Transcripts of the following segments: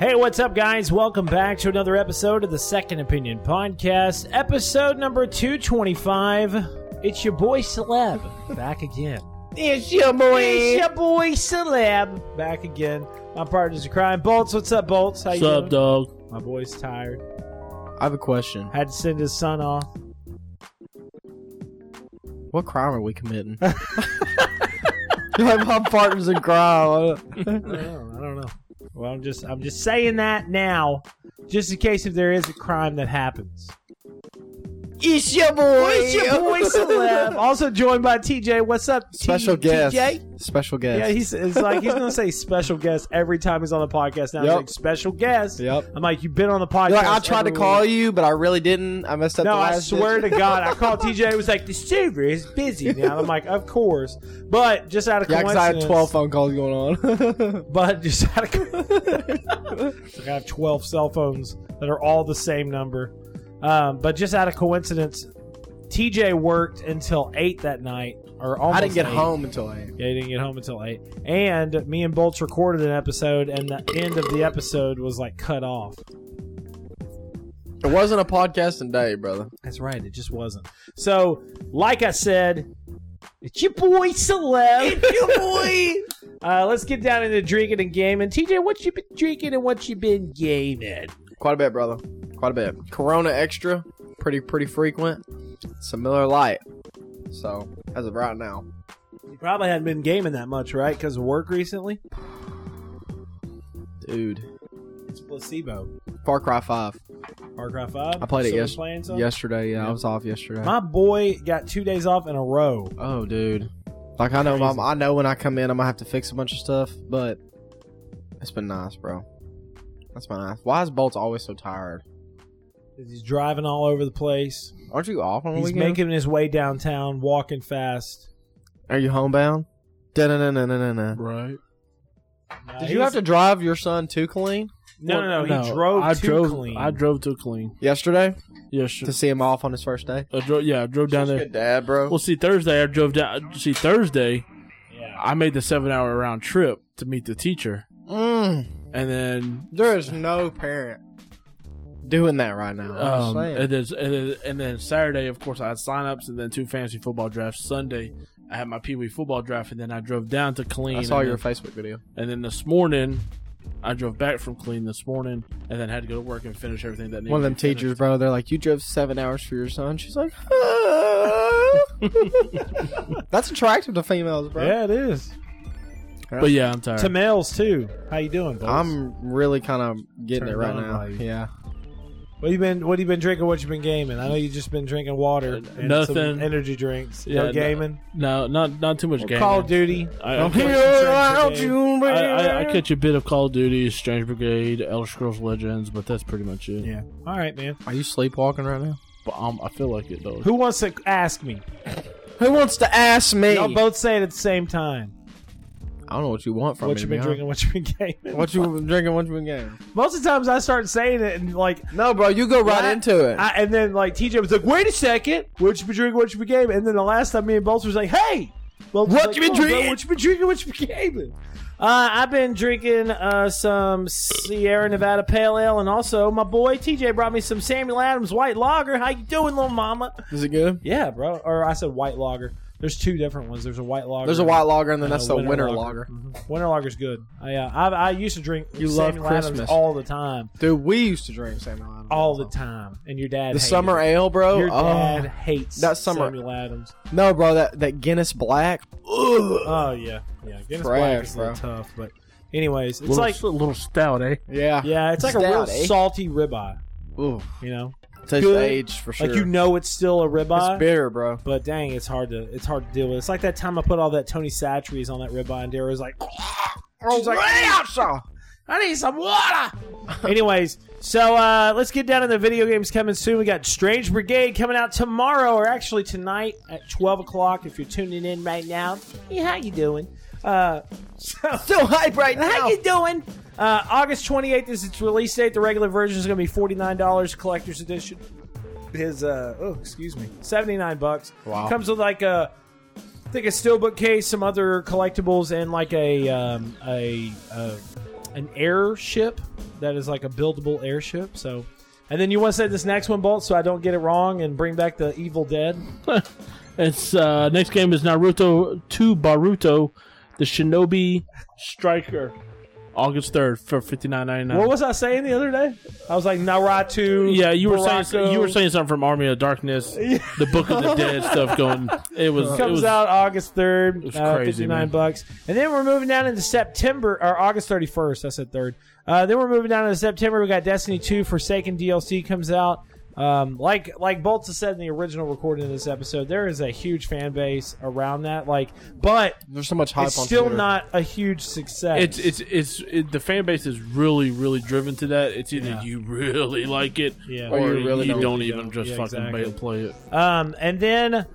Hey, what's up, guys? Welcome back to another episode of the Second Opinion Podcast, episode number 225. It's your boy Celeb back again. It's your boy. It's your boy Celeb back again. My partners are crying. Bolts, what's up, Bolts? How you What's up, doing? dog? My boy's tired. I have a question. Had to send his son off. What crime are we committing? like my partner's in crime. I don't know. I don't know. Well, I'm just I'm just saying that now, just in case if there is a crime that happens. It's your boy. It's your boy Celeb. Also joined by TJ. What's up, T- Special guest. TJ? Special guest. Yeah, he's it's like he's gonna say special guest every time he's on the podcast. Now he's Yep. like special guest. Yep. I'm like, you've been on the podcast. You're like, I tried to every call week." you, but I really didn't. I messed up. No, the I last swear to God, I called TJ. It was like the server is busy now. I'm like, of course, but just out of Yeah, because coincidence. I had 12 phone calls going on. But just out of It's I have 12 cell phones that are all the same number. Um, but just out of coincidence, TJ worked until eight that night, or almost. I didn't get eight. home until 8. Yeah, he didn't get home until eight. And me and Bolts recorded an episode, and the end of the episode was like cut off. It wasn't a podcasting day, brother. That's right, it just wasn't. So, like I said, it's your boy Celeb. It's your boy. uh, let's get down into drinking and gaming. TJ, what you been drinking and what you been gaming? Quite a bit, brother. Quite a bit. Corona Extra, pretty pretty frequent. Some Miller Lite. So, as of right now. You probably hadn't been gaming that much, right? Because of work recently. Dude. It's placebo. Far Cry 5. Far Cry Five. I played it yes-? Yesterday, yeah, Yeah. I was off yesterday. My boy got two days off in a row. Oh, dude. Like I know, I'm, I know when I come in, I'm gonna have to fix a bunch of stuff, but it's been nice, bro. That's been nice. Why is Bolts always so tired? He's driving all over the place. Aren't you off on the He's weekend? making his way downtown, walking fast. Are you homebound? Da-na-na-na-na-na. Right. Nah, Did you have to drive your son to Killeen No, no, no. He drove I to drove. Killeen. I drove to Killeen. yesterday Yes. to see him off on his first day? I drove. Yeah, I drove down there. Good dad, bro. Well, see, Thursday I drove down. See, Thursday Yeah. I made the seven-hour round trip to meet the teacher, Mm, and then there is no parent doing that right now. I'm um, saying. and then and then, and then Saturday, of course, I had sign-ups and then two fantasy football drafts. Sunday, I had my Pee Wee football draft, and then I drove down to Killeen. I saw your then, Facebook video. and then this morning. I drove back from Killeen this morning, and then had to go to work and finish everything that needed One of them be finished. teachers, bro. They're like, "You drove seven hours for your son." She's like, "That's attractive to females, bro." Yeah, it is. But yeah, I'm tired. To males too. How you doing? Bolts? I'm really kind of getting Turned it right on now. by you. Yeah. What you been? What you been drinking? What you been gaming? I know you just been drinking water, and some nothing. energy drinks. Yeah, no no- gaming. no, not not too much Well, gaming. Call of Duty. I, Don't I, care. catch, I, I, I catch a bit of Call of Duty, Strange Brigade, Elder Scrolls Legends, but that's pretty much it. Yeah. All right, man. Are you sleepwalking right now? But um, I feel like it though. Who wants to ask me? Who wants to ask me? Y'all both say it at the same time. I don't know what you want from What me. What you been drinking? What you been gaming? What you been drinking? What you been gaming? Most of the times I start saying it and like, No, bro. You go right I- into it. I, and then like TJ was like, "Wait a second, what you been drinking? What you been gaming?" And then the last time me and Bolts was like, "Hey, Bolts What like, you been "Come on, bro, drinking?" What you been drinking? What you been gaming?" Uh, I've been drinking uh, some Sierra Nevada Pale Ale, and also my boy TJ brought me some Samuel Adams White Lager. How you doing, little mama? Is it good? Yeah, bro. Or I said White Lager. There's two different ones. There's a White Lager. There's a white lager, and then that's the winter lager. Mhm. Winter Lager's good. I, uh, I I used to drink You love Samuel Adams Christmas. all the time, Dude, we used to drink Samuel Adams all the time. And your dad The hated summer it. ale, bro. Your oh. dad hates That summer- Samuel Adams. No, bro. That that Guinness Black. Ugh. Oh yeah, yeah. Guinness Trash, Black is a little bro. tough, but anyways, it's little, like a little stout, eh? Yeah. yeah, it's like a real Stout, eh? salty ribeye. Ooh. You know, Tastes Good. aged for sure. like you know it's still a ribeye. it's bitter, bro. But dang, it's hard to it's hard to deal with. It's like that time I put all that Tony Chachere's on that ribeye, and Dara was like, She's like, I need some water. Anyways, so uh, let's get down to the video games coming soon. We got Strange Brigade coming out tomorrow, or actually tonight at twelve o'clock. If you're tuning in right now, hey, how you doing? Uh, so, Still hype right now. how you doing? Uh, August 28th is its release date. The regular version is going to be $49, collector's edition. Is uh oh excuse me, 79 bucks. Wow. Comes with like a I think a steelbook case, some other collectibles, and like a um, a uh, an airship that is like a buildable airship. So, and then you want to say this next one, Bolt, so I don't get it wrong and bring back the Evil Dead. It's uh, next game is Naruto to Boruto, the Shinobi Striker, August 3rd for fifty nine ninety nine. What was I saying the other day? I was like Naruto. Yeah, you were saying you were saying something from Army of Darkness, the Book of the Dead stuff going. It was it comes was out August third, uh, crazy, fifty nine bucks, and then we're moving down into September or August thirty first. I said third. Uh, then we're moving down into September. We got Destiny two Forsaken DLC comes out. Um, like like Bolts has said in the original recording of this episode, there is a huge fan base around that. Like, but There's so much hype it's on still Twitter. not a huge success. it's it's it's it, the fan base is really really driven to that. It's either Yeah. you really like it Yeah. or, Or you you, really don't, don't. even just Yeah, fucking exactly. play it. Um, and then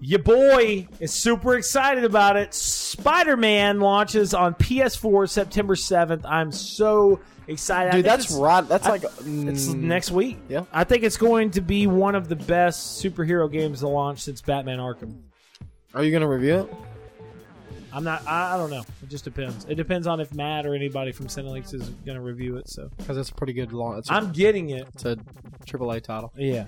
your boy is super excited about it. Spider Man launches on PS4 September 7th. I'm so excited. Dude, that's right. That's I- like It's mm, next week. Yeah. I think it's going to be one of the best superhero games to launch since Batman Arkham. Are you gonna review it? I'm not. I, I don't know. It just depends. It depends on if Matt or anybody from Cinelinx is going to review it. So Because it's a pretty good launch. It's, I'm getting it. it's a AAA title. Yeah.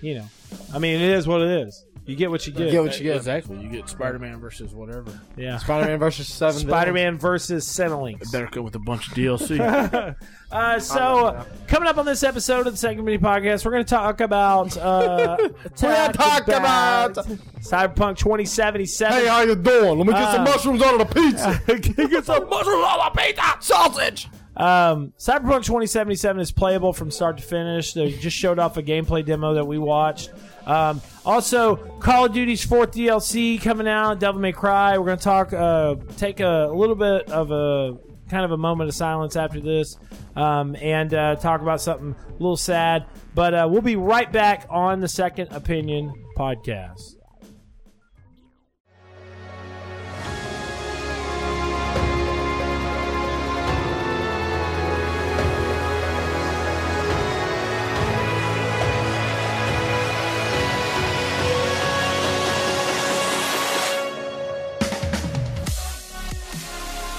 You know. I mean, it is what it is. You get what you get. You get what you get. Exactly. You get Spider Man versus whatever. yeah. Spider-Man versus Seven. Spider Man versus Cinelinx. Better go with a bunch of DLC. Uh, so, coming up on this episode of the Second Mini Podcast, we're going to talk about. Uh, gonna talk about- Cyberpunk 2077. Hey, how you doing? Let me get some Uh, mushrooms on the pizza. Get some mushrooms on the pizza! Sausage. Um, Cyberpunk 2077 is playable from start to finish. They just showed off a gameplay demo that we watched. Um, also, Call of Duty's fourth DLC coming out, Devil May Cry. We're going to talk, uh, take a, little bit of a kind of a moment of silence after this, um, and uh, talk about something a little sad. But uh, we'll be right back on the Second Opinion podcast.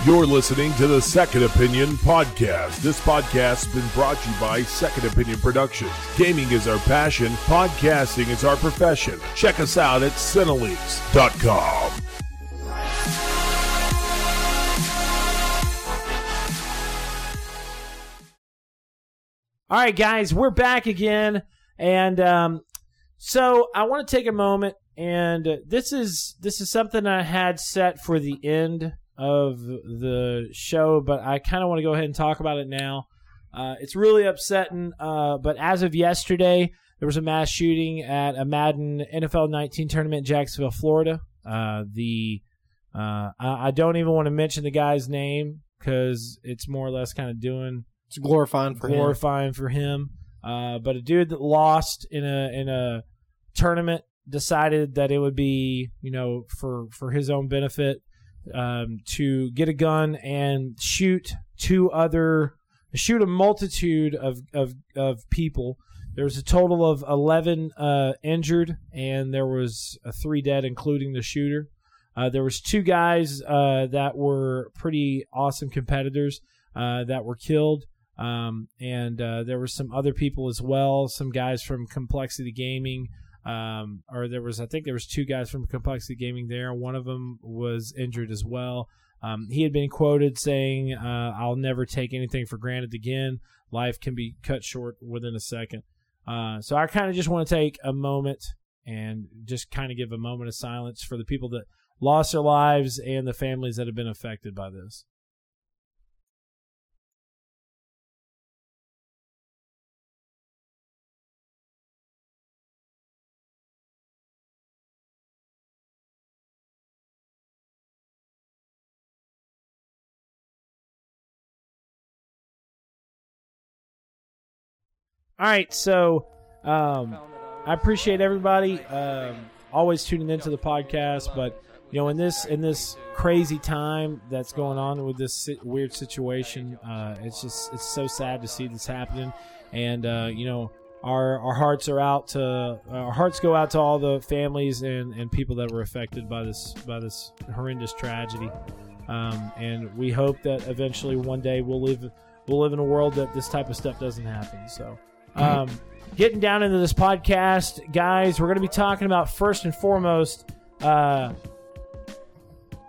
You're listening to the Second Opinion Podcast. This podcast has been brought to you by Second Opinion Productions. Gaming is our passion, podcasting is our profession. Check us out at Cinelinx.com. All right, guys, we're back again, and um, so I want to take a moment, and this is this is something I had set for the end of the show, but I kind of want to go ahead and talk about it now. Uh, it's really upsetting, uh, but as of yesterday, there was a mass shooting at a Madden NFL 19 tournament in Jacksonville, Florida. Uh, the uh, I, I don't even want to mention the guy's name because it's more or less kind of doing It's glorifying for him. glorifying for him. Uh, but a dude that lost in a in a tournament decided that it would be you know for for his own benefit um, to get a gun and shoot two other shoot a multitude of of of people. There was a total of eleven uh, injured, and there was uh, three dead, including the shooter. Uh, there was two guys uh, that were pretty awesome competitors uh, that were killed. Um, and uh, there were some other people as well, some guys from Complexity Gaming, um, or there was I think there was two guys from Complexity Gaming there. One of them was injured as well. Um, he had been quoted saying, uh, "I'll never take anything for granted again. Life can be cut short within a second. Uh, so I kind of just want to take a moment and just kind of give a moment of silence for the people that lost their lives and the families that have been affected by this. All right, so um, I appreciate everybody um, always tuning into the podcast, but you know, in this in this crazy time that's going on with this si- weird situation, uh, it's just it's so sad to see this happening, and uh, you know. Our, our hearts are out to our hearts go out to all the families and, and people that were affected by this by this horrendous tragedy, um, and we hope that eventually one day we'll live we'll live in a world that this type of stuff doesn't happen. So, um, getting down into this podcast, guys, we're going to be talking about first and foremost uh,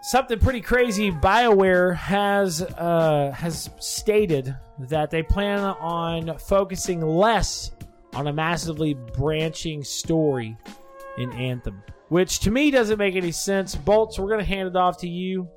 something pretty crazy. Bioware has uh, has stated that they plan on focusing less on a massively branching story in Anthem, which to me doesn't make any sense. Bolts, we're going to hand it off to you.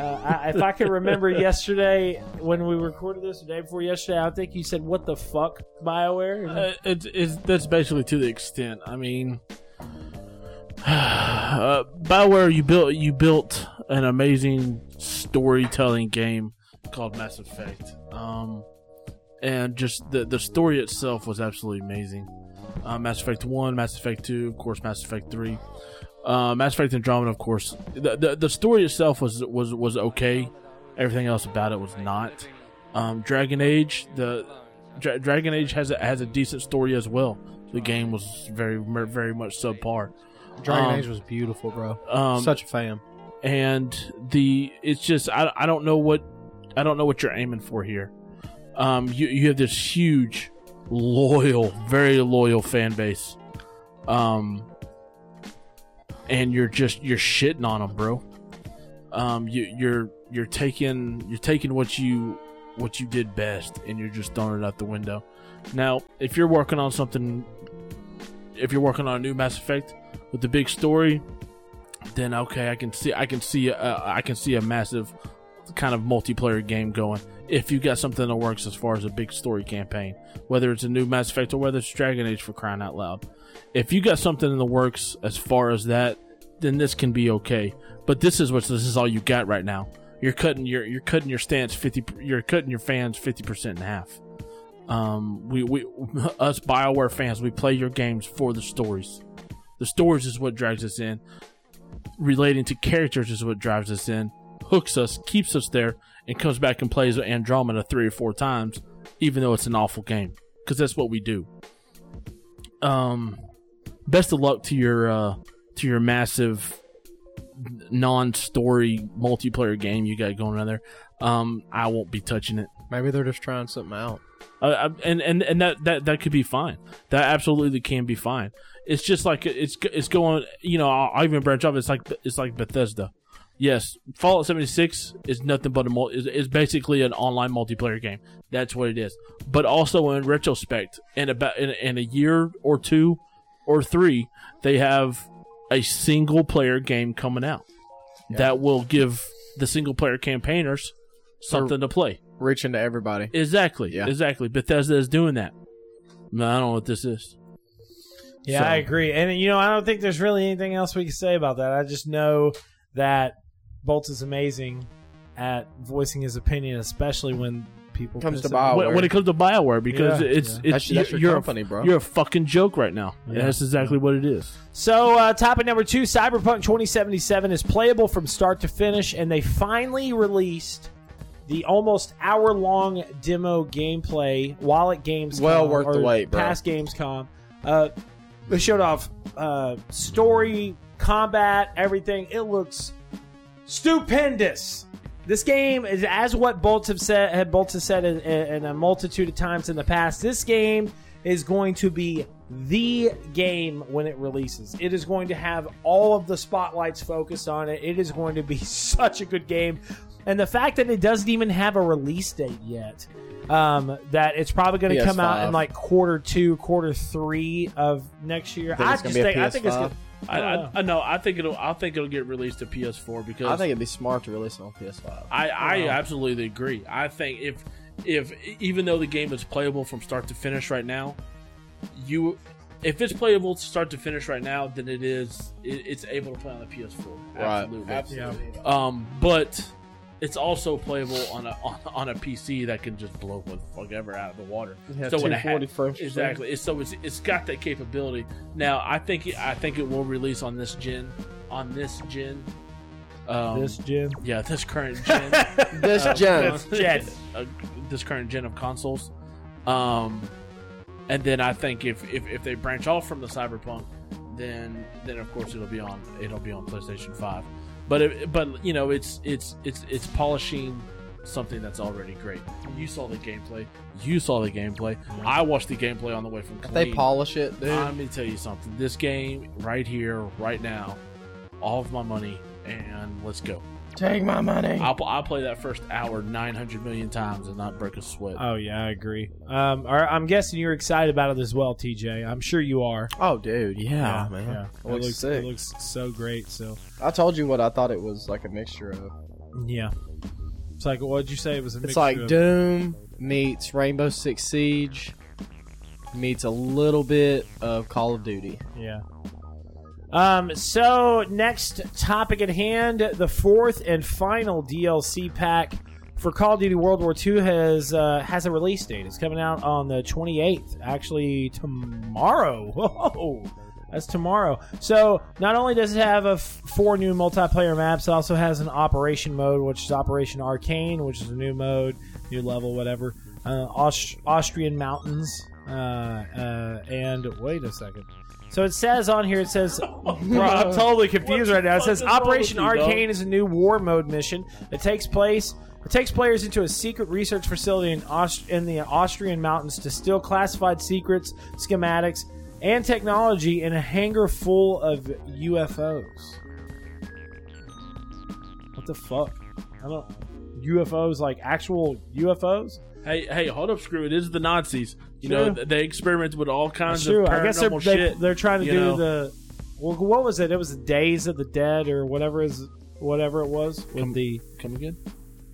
Uh, I, if I can remember yesterday when we recorded this, the day before yesterday, I think you said, "What the fuck, Bioware?" Uh, it's, it's that's basically to the extent. I mean, uh, Bioware, you built you built an amazing storytelling game called Mass Effect, um, and just the the story itself was absolutely amazing. Uh, Mass Effect One, Mass Effect Two, of course, Mass Effect Three, uh, Mass Effect Andromeda, of course. The, the the story itself was was was okay. Everything else about it was not. Um, Dragon Age, the Dra- Dragon Age has a, has a decent story as well. The game was very very much subpar. Dragon Um, Age was beautiful, bro. Um, Such a fan. and the it's just I, I don't know what I don't know what you're aiming for here. Um, you you have this huge, loyal, very loyal fan base, um, and you're just you're shitting on them, bro. Um, you you're you're taking you're taking what you what you did best, and you're just throwing it out the window. Now, if you're working on something, if you're working on a new Mass Effect with the big story, then okay, I can see I can see I can see a massive kind of multiplayer game going. If you got something that works as far as a big story campaign, whether it's a new Mass Effect or whether it's Dragon Age for crying out loud, if you got something in the works as far as that, then this can be okay. But this is what this is all you got right now. You're cutting your you're cutting your stance fifty. You're cutting your fans fifty percent in half. Um, we we us Bioware fans, we play your games for the stories. The stories is what drags us in relating to characters is what drives us in, hooks us, keeps us there, and comes back and plays with Andromeda three or four times, even though it's an awful game, because that's what we do. Um, best of luck to your uh, to your massive non-story multiplayer game you got going on there. Um, I won't be touching it. Maybe they're just trying something out. Uh, and and and that, that that could be fine. That absolutely can be fine. It's just like it's it's going. You know, I'll, I'll even branch off. It's like it's like Bethesda. Yes, Fallout 76 is nothing but a mul- is, is basically an online multiplayer game. That's what it is. But also in retrospect, in about in, in a year or two or three, they have a single player game coming out that will give the single player campaigners something to play. Reaching to everybody. Exactly. Yeah. Exactly. Bethesda is doing that. No, I don't know what this is. Yeah, So- I agree. And you know, I don't think there's really anything else we can say about that. I just know that Bolts is amazing at voicing his opinion, especially when people Comes to him off. Bioware. When, when it comes to Bioware, because Yeah, it's yeah. it's That's, that's your you're, company, bro. you're a fucking joke right now. Yeah. And that's exactly what it is. So, uh, topic number two Cyberpunk 2077 is playable from start to finish, and they finally released the almost hour long demo gameplay while at Gamescom. Well worth the wait, bro. Past Gamescom. Uh, they showed off uh, story, combat, everything. It looks stupendous. This game is, as what Bolts have said, had Bolts have said in, in a multitude of times in the past. This game is going to be the game when it releases. It is going to have all of the spotlights focused on it. It is going to be such a good game, and the fact that it doesn't even have a release date yet. Um, that it's probably going to come out in like quarter two, quarter three of next year. Think I just think I think it's gonna, I, don't I, know. I know. I think it'll. I think it'll get released to PS4 because I think it'd be smart to release it on PS5. I, I Wow. absolutely agree. I think if if even though the game is playable from start to finish right now, you if it's playable to start to finish right now, then it is it, it's able to play on the PS4. Right. Absolutely. Absolutely. Um, but it's also playable on a on, on a PC that can just blow what the fuck ever out of the water. Yeah, so when it ha- 240 frames per exactly, it's, so it's, it's got that capability. Now I think it, I think it will release on this gen on this gen. Um, this gen. yeah, this current gen. This Uh, gen. This gen. uh, this current gen of consoles. Um, and then I think if, if if they branch off from the Cyberpunk, then then of course it'll be on it'll be on PlayStation Five. But it, but you know it's it's it's it's polishing something that's already great. You saw the gameplay. You saw the gameplay. I watched the gameplay on the way from. If they polish it, dude. Let me tell you something. This game right here, right now, all of my money, and let's go. Take my money. I'll, I'll play that first hour 900 million times and not break a sweat. Oh yeah, I agree. Um, or I'm guessing you're excited about it as well, TJ. I'm sure you are. Oh, dude, yeah, man. Yeah, It it looks looks sick. it looks so great. So I told you what I thought it was like a mixture of. yeah, it's like what did you say? It was a It's like of- Doom meets Rainbow Six Siege meets a little bit of Call of Duty. Yeah. Um, so next topic at hand, the fourth and final DLC pack for Call of Duty World War II has uh, has a release date. It's coming out on the 28th, actually tomorrow. Whoa, that's tomorrow. So not only does it have a f- four new multiplayer maps, it also has an Operation mode, which is Operation Arcane, which is a new mode, new level, whatever. Uh, Aust- Austrian mountains, uh, uh, and wait a second. So it says on here, it says, bro, I'm totally confused right now. It says fuck is wrong Operation? Arcane is a new war mode mission that takes place. It takes players into a secret research facility in, Aust- in the Austrian mountains to steal classified secrets, schematics, and technology in a hangar full of UFOs. What the fuck? I don't. UFOs like actual UFOs? Hey, hey, hold up, screw! It is the Nazis. You True. know, they experimented with all kinds true. of I guess they're paranormal they, shit. they're trying to do know. the. Well, what was it? It was the Days of the Dead or whatever is whatever it was with Come- the. Come again?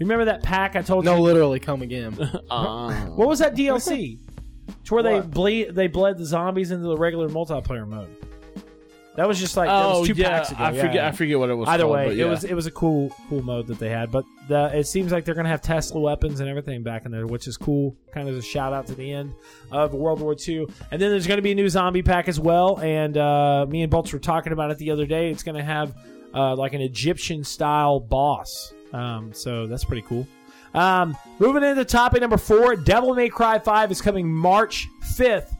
Remember that pack I told No, you? No, literally, come again. Uh, What was that DLC? to where they bleed they bled the zombies into the regular multiplayer mode. That was just like that oh was two yeah, packs ago. I Yeah, forget. yeah. I forget what it was. Either called, way, but yeah. it was it was a cool cool mode that they had, but the, it seems like they're gonna have Tesla weapons and everything back in there, which is cool. Kind of a shout out to the end of World War II, and then there's gonna be a new zombie pack as well. And uh, me and Bolts were talking about it the other day. It's gonna have uh, like an Egyptian style boss, um, so that's pretty cool. Um, moving into topic number four, Devil May Cry Five is coming March fifth.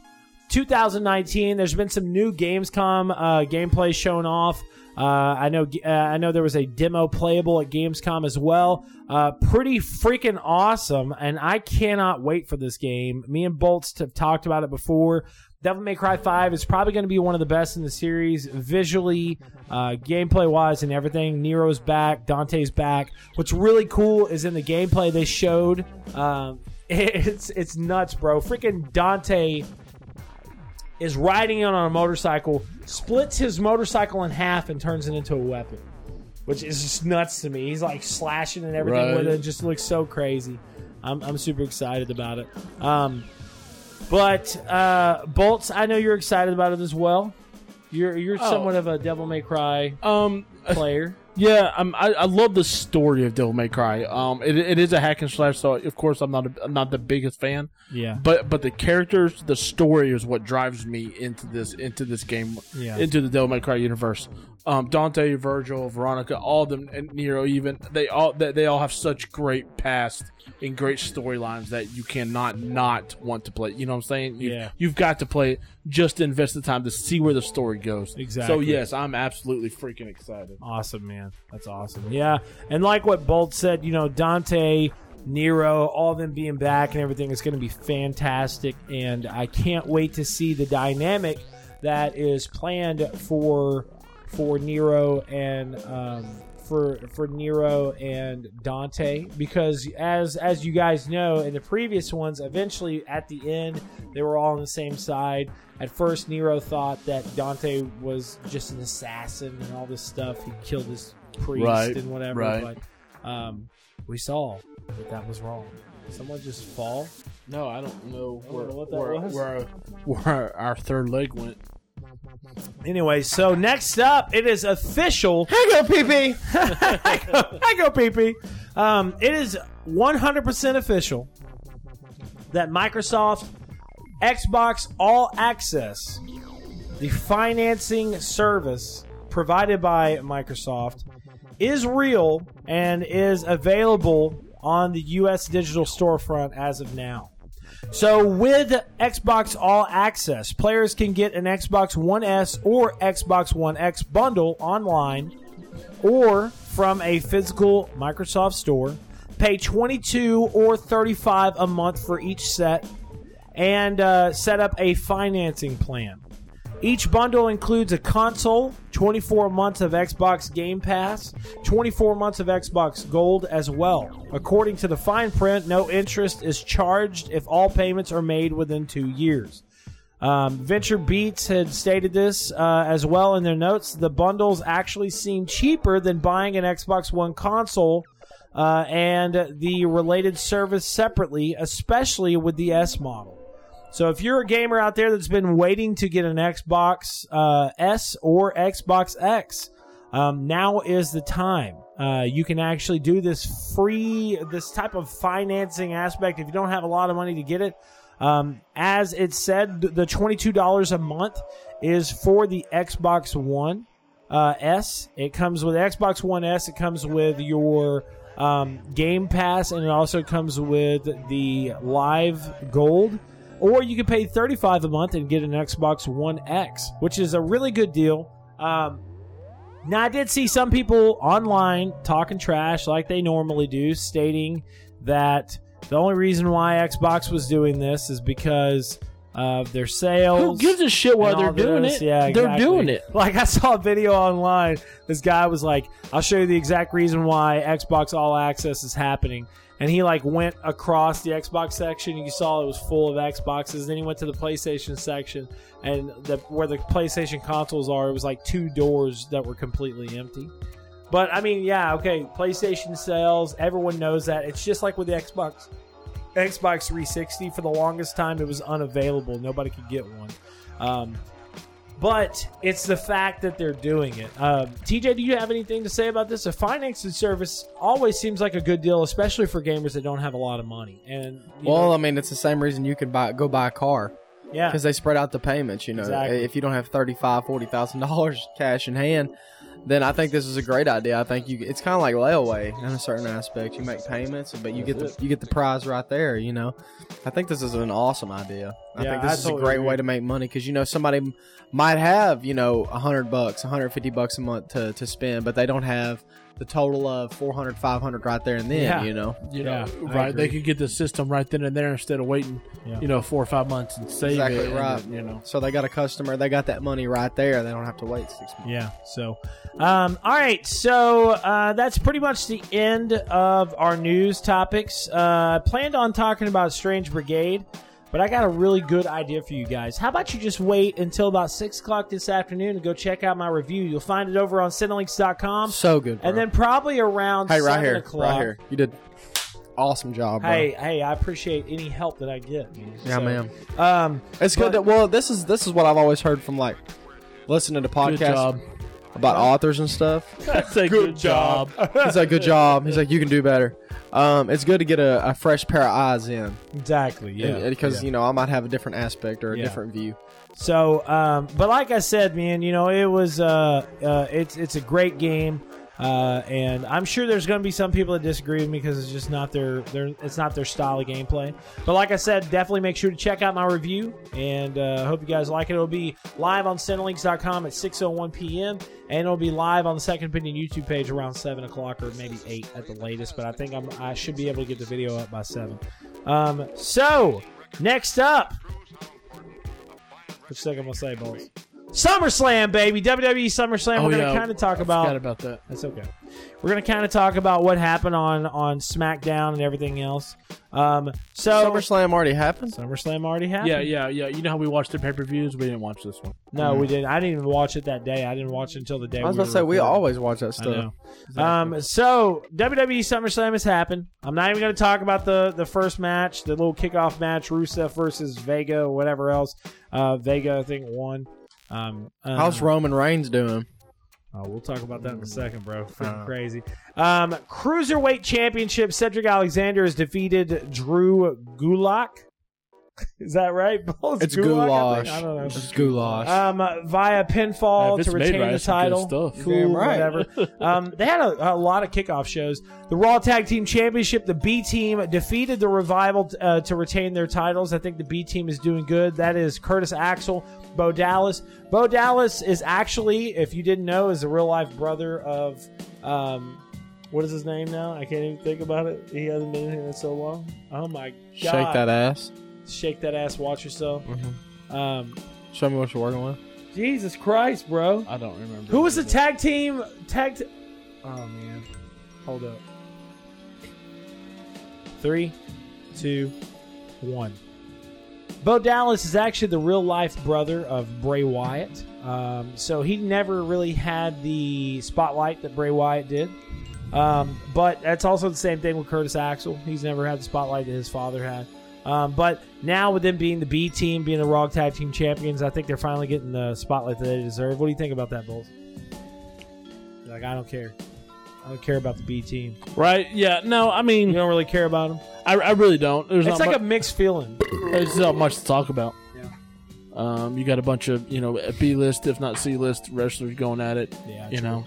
2019. There's been some new Gamescom uh, gameplay shown off. Uh, I know. Uh, I know there was a demo playable at Gamescom as well. Uh, pretty freaking awesome, and I cannot wait for this game. Me and Bolts have talked about it before. Devil May Cry 5 is probably going to be one of the best in the series, visually, uh, gameplay wise, and everything. Nero's back, Dante's back. What's really cool is in the gameplay they showed. Um, it's it's nuts, bro. Freaking Dante is riding in on a motorcycle, splits his motorcycle in half, and turns it into a weapon, which is just nuts to me. He's like slashing and everything Right. with it. It just looks so crazy. I'm, I'm super excited about it. Um, but uh, Bolts, I know you're excited about it as well. You're you're Oh. somewhat of a Devil May Cry um, player. Yeah, um, I, I love the story of Devil May Cry. Um, it, it is a hack and slash, so of course I'm not a, I'm not the biggest fan. Yeah. But but the characters, the story is what drives me into this into this game, Yeah. into the Devil May Cry universe. Um, Dante, Vergil, Veronica, all of them, and Nero even they all they, they all have such great past and great storylines that you cannot not want to play. You know what I'm saying? You, Yeah. You've got to play it just invest the time to see where the story goes. Exactly. So yes, I'm absolutely freaking excited. Awesome, man. That's awesome. Yeah, and like what Bolt said, you know, Dante, Nero, all of them being back and everything is going to be fantastic, and I can't wait to see the dynamic that is planned for for Nero and um, for for Nero and Dante because as as you guys know in the previous ones, eventually at the end they were all on the same side. At first, Nero thought that Dante was just an assassin and all this stuff. He killed his priest Right, and whatever. right. But um, we saw that that was wrong. Someone just fall. No, I don't know I don't where know what that where, was. where, where our third leg went. Anyway, so next up, it is official. Hey, go pee pee. I go, I go pee pee. Um, it is 100% official that Microsoft Xbox All Access, the financing service provided by Microsoft, is real and is available on the U.S. digital storefront as of now. So with Xbox All Access, players can get an Xbox One S or Xbox One X bundle online or from a physical Microsoft store. pay 22 or 35 a month for each set, and uh, set up a financing plan. Each bundle includes a console, 24 months of Xbox Game Pass, 24 months of Xbox Gold as well. According to the fine print, no interest is charged if all payments are made within two years. Um, Venture Beats had stated this uh, as well in their notes. The bundles actually seem cheaper than buying an Xbox One console uh, and the related service separately, especially with the S model. So if you're a gamer out there that's been waiting to get an Xbox uh, S or Xbox X, um, now is the time. Uh, you can actually do this free, this type of financing aspect if you don't have a lot of money to get it. Um, as it said, the $22 a month is for the Xbox One uh, S. It comes with Xbox One S. It comes with your um, Game Pass, and it also comes with the Live Gold. Or you can pay 35 a month and get an Xbox One X, which is a really good deal. Um, now, I did see some people online talking trash like they normally do, stating that the only reason why Xbox was doing this is because of their sales. Who gives a shit and they're doing this. it? Yeah, they're doing it. Like I saw a video online. This guy was like, "I'll show you the exact reason why Xbox All Access is happening." And he like went across the Xbox section. You saw it was full of Xboxes. Then he went to the PlayStation section, and the, where the PlayStation consoles are, it was like two doors that were completely empty. But I mean, yeah, okay. PlayStation sales, everyone knows that. It's just like with the Xbox. Xbox 360 for the longest time it was unavailable. Nobody could get one. Um, but it's the fact that they're doing it. Um, TJ, do you have anything to say about this? A financing service always seems like a good deal, especially for gamers that don't have a lot of money. And Well, know, I mean, it's the same reason you could buy go buy a car yeah, because they spread out the payments. You know, Exactly. if you don't have thirty five, forty thousand dollars cash in hand, then I think this is a great idea. I think you it's kind of like layaway in a certain aspect. You make payments, but you get the you get the prize right there. You know, I think this is an awesome idea. I Yeah, think I this is totally a great agree. way to make money because you know somebody m- might have you know a hundred bucks, one hundred fifty bucks a month to to spend, but they don't have the total of 400 500 right there and then Yeah. you know You Yeah, know, I right? They could get the system right then and there instead of waiting, Yeah. you know, four or five months and save Exactly it. right. then, you know, so they got a customer they got that money right there they don't have to wait six months Yeah. So, um, all right. So uh, that's pretty much the end of our news topics. Uh, planned on talking about Strange Brigade, but I got a really good idea for you guys. How about you just wait until about six o'clock this afternoon and go check out my review? You'll find it over on Cinelinx.com. so good bro. and then probably around Hey, right here, o'clock. right here. You did awesome job, bro. Hey, hey, I appreciate any help that I get. man. yeah, So, man. Um, It's good. That, well, this is this is what I've always heard from like listening to good podcasts job. About authors and stuff. That's a good, job. He's like, good job. He's like, you can do better. Um, it's good to get a, a fresh pair of eyes in, exactly. Yeah. because yeah. you know I might have a different aspect or a Yeah. different view. So, um, but like I said, man, you know, it was uh, uh, it's it's a great game, uh, and I'm sure there's going to be some people that disagree with me because it's just not their their it's not their style of gameplay. But like I said, definitely make sure to check out my review, and uh, hope you guys like it. It'll be live on Cinelinx.com at 6:01 p.m. and it'll be live on the Second Opinion YouTube page around seven o'clock or maybe eight at the latest. But I think I'm I should be able to get the video up by seven. Um, so next up. Which second I'm gonna say, balls? SummerSlam, baby. WWE SummerSlam. Oh, We're gonna yeah. kind of talk Forgot about. about that. That's okay. We're gonna kind of talk about what happened on on SmackDown and everything else. Um, so SummerSlam already happened. SummerSlam already happened. Yeah, yeah, yeah. You know how we watched the pay per views? We didn't watch this one. No, we didn't. I didn't even watch it that day. I didn't watch it until the day. I was we about to say were we recording. always watch that I stuff. know. Um, so WWE SummerSlam has happened. I'm not even going to talk about the the first match, the little kickoff match, Rusev versus Vega, or whatever else. Uh, Vega, I think, won. Um, uh, How's Roman Reigns doing? Oh, we'll talk about that in a second, bro. Freaking Uh. crazy. Um, Cruiserweight Championship. Cedric Alexander has defeated Drew Gulak. Is that right? It's, It's Gulak, I, goulash. think. I don't know. It's goulash. Um, uh, via pinfall Yeah, to it's made retain right, the it's some good title. stuff. Cool, Damn right. whatever. um, they had a, a lot of kickoff shows. The Raw Tag Team Championship, the B Team defeated the Revival uh, to retain their titles. I think the B Team is doing good. That is Curtis Axel, Bo Dallas. Bo Dallas is actually, if you didn't know, is a real life brother of um, What is his name now? I can't even think about it. He hasn't been here in so long. Oh my god! Shake that ass. Shake that ass. Watch yourself. Mhm. Um, Show me what you're working with. Jesus Christ, bro. I don't remember. Who was the tag team? Tag. T- oh man, hold up. Three, two, one. Bo Dallas is actually the real life brother of Bray Wyatt. Um, so he never really had the spotlight that Bray Wyatt did. Um, but that's also the same thing with Curtis Axel. He's never had the spotlight that his father had. Um, but now with them being the B team, being the Raw Tag Team Champions, I think they're finally getting the spotlight that they deserve. What do you think about that, Bulls? Like, I don't care. I don't care about the B team. Right? Yeah. No, I mean, You don't really care about them. I, I really don't. There's It's like a mixed feeling. There's not much to talk about. Yeah. Um, you got a bunch of you know B list, if not C list wrestlers going at it. Yeah, You know,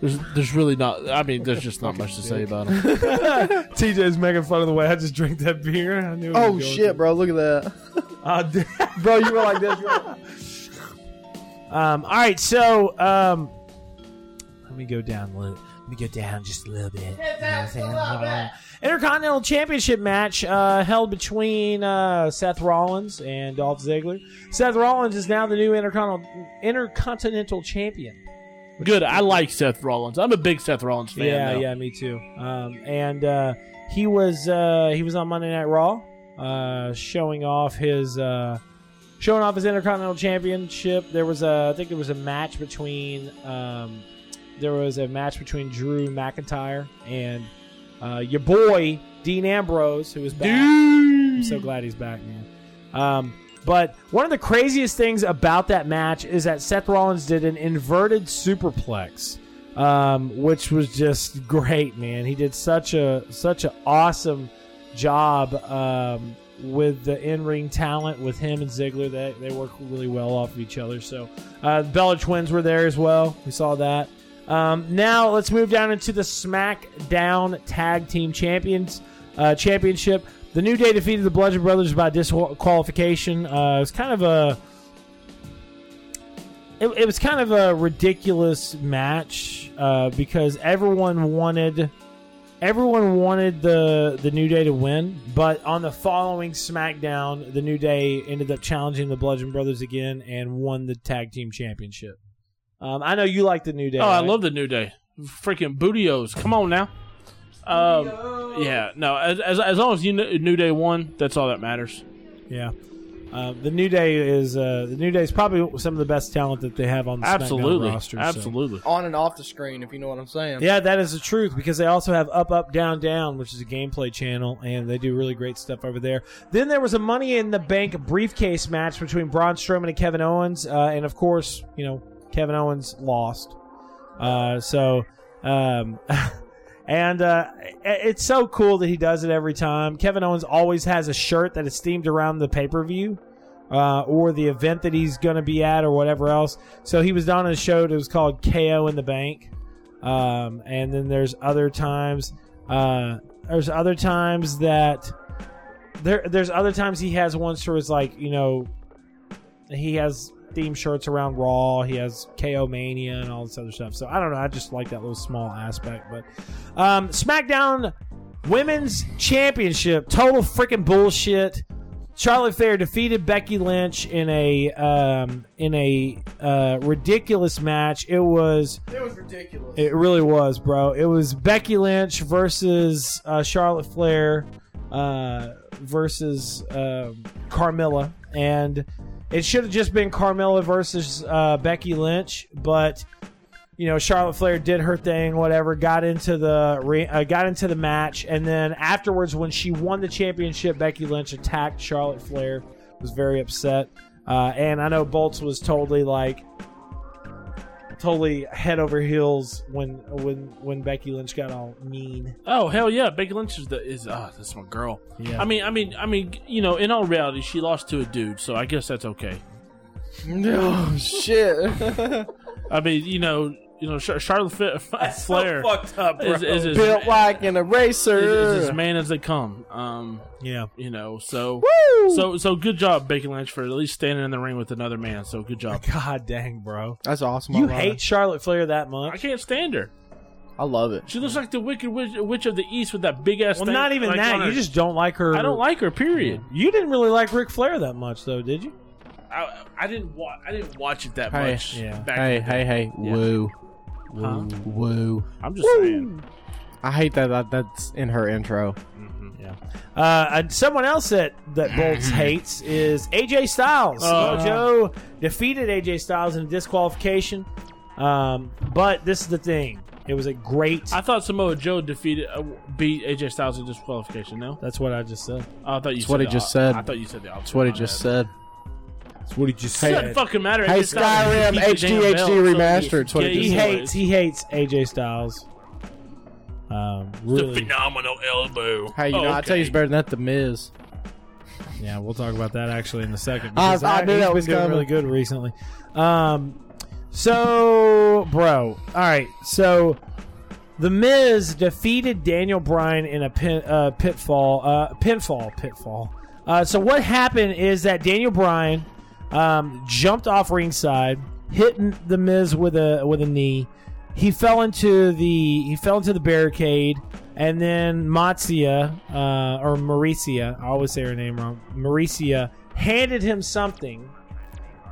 there's there's really not. I mean, there's just not much to say about them. TJ's making fun of the way I just drink that beer. I knew. Oh shit, bro! Look at that, Uh, bro. You were like this. You were- Um, all right, so um, let me go down. a little- Let me go down just a little bit. Intercontinental Championship match uh, held between uh, Seth Rollins and Dolph Ziggler. Seth Rollins is now the new Intercontinental Intercontinental Champion. Good. I like Seth Rollins. I'm a big Seth Rollins fan. yeah, now. yeah, me too. Um, and uh, he was uh, he was on Monday Night Raw, uh, showing off his uh, showing off his Intercontinental Championship. There was a I think there was a match between um, there was a match between Drew McIntyre and uh, your boy Dean Ambrose, who was back. I'm so glad he's back, man. Um, but one of the craziest things about that match is that Seth Rollins did an inverted superplex, um, which was just great, man. He did such a such an awesome job um, with the in ring talent with him and Ziggler. They they work really well off of each other. So uh, the Bella Twins were there as well. We saw that. Um, now let's move down into the SmackDown Tag Team Champions uh, Championship. The New Day defeated the Bludgeon Brothers by disqualification. Uh, it was kind of a it, it was kind of a ridiculous match uh, because everyone wanted everyone wanted the the New Day to win, but on the following SmackDown, the New Day ended up challenging the Bludgeon Brothers again and won the tag team championship. Um, I know you like the New Day. Oh, I love the New Day. Freaking bootios. Come on now. Um, yeah, no. As, as, as long as you kn- New Day won, that's all that matters. Yeah. Uh, the New Day is uh, the New Day is probably some of the best talent that they have on the SmackDown Absolutely, so- absolutely. on and off the screen, if you know what I'm saying. Yeah, that is the truth because they also have Up Up Down Down, which is a gameplay channel, and they do really great stuff over there. Then there was a Money in the Bank briefcase match between Braun Strowman and Kevin Owens, uh, and of course, you know Kevin Owens lost. Uh, so, um, and uh, it's so cool that he does it every time. Kevin Owens always has a shirt that is themed around the pay per view uh, or the event that he's going to be at or whatever else. So he was on a show that was called KO in the Bank. Um, and then there's other times, uh, there's other times that there, there's other times he has ones where it's like, you know, he has theme shirts around Raw. He has KO Mania and all this other stuff. So I don't know. I just like that little small aspect. But um, SmackDown Women's Championship, total freaking bullshit. Charlotte Flair defeated Becky Lynch in a um, in a uh, ridiculous match. It was It was ridiculous. it really was, bro. It was Becky Lynch versus uh, Charlotte Flair uh, versus um Carmella, and it should have just been Carmella versus uh, Becky Lynch, but you know Charlotte Flair did her thing, whatever. Got into the uh, got into the match, and then afterwards, when she won the championship, Becky Lynch attacked Charlotte Flair. Was very upset, uh, and I know Bolts was totally like totally head over heels when when when Becky Lynch got all mean. Oh hell yeah, Becky Lynch is the is ah that's my girl. Yeah. I mean, I mean, I mean, you know, in all reality, she lost to a dude, so I guess that's okay. No shit. I mean, you know, you know, Char- Charlotte Fa- Flair fucked up, is, is, as- Built like an eraser. is as man as they come. Um, Yeah. you know, so so so good job, Becky Lynch, for at least standing in the ring with another man. So good job. God dang, bro. That's awesome. You hate. Charlotte Flair that much? I can't stand her. I love it. She looks like the Wicked Witch, Witch of the East with that big ass. Well, thing, not even like, that. You her- just don't like her. I don't like her. Period. You didn't really like Ric Flair that much, though, did you? I, I didn't watch. I didn't watch it that Hey, much. yeah. back Hey, in hey, hey! Yeah. Woo, Huh? woo! I'm just saying. I hate that, that that's in her intro. Yeah. Uh, and someone else that that Bolts hates is AJ Styles. Uh. Joe defeated AJ Styles in a disqualification. Um, but this is the thing. It was a great. I thought Samoa Joe defeated, uh, beat AJ Styles in disqualification. No, that's what I just said. oh, I thought you. That's said what he just said. I thought you said the opposite. That's what he just bad. said. That's what he just It doesn't fucking matter. Hey, AJ Styles Skyrim beat the HD damn belt, HD so remastered. It's what yeah, he He just said. hates. He hates AJ Styles. Um, The really. phenomenal elbow. Hey, you know, I tell you, it's better than that. The Miz. Yeah, we'll talk about that actually in a second. I- because I knew he's that been was doing coming. really good recently. Um, so, bro, all right. So, the Miz defeated Daniel Bryan in a pin, uh, pitfall, uh, pinfall, pitfall. Uh, so what happened is that Daniel Bryan um, jumped off ringside, hit the Miz with a with a knee. He fell into the he fell into the barricade, and then Matsuya uh, or Mauricia, I always say her name wrong. Mauricia handed him something,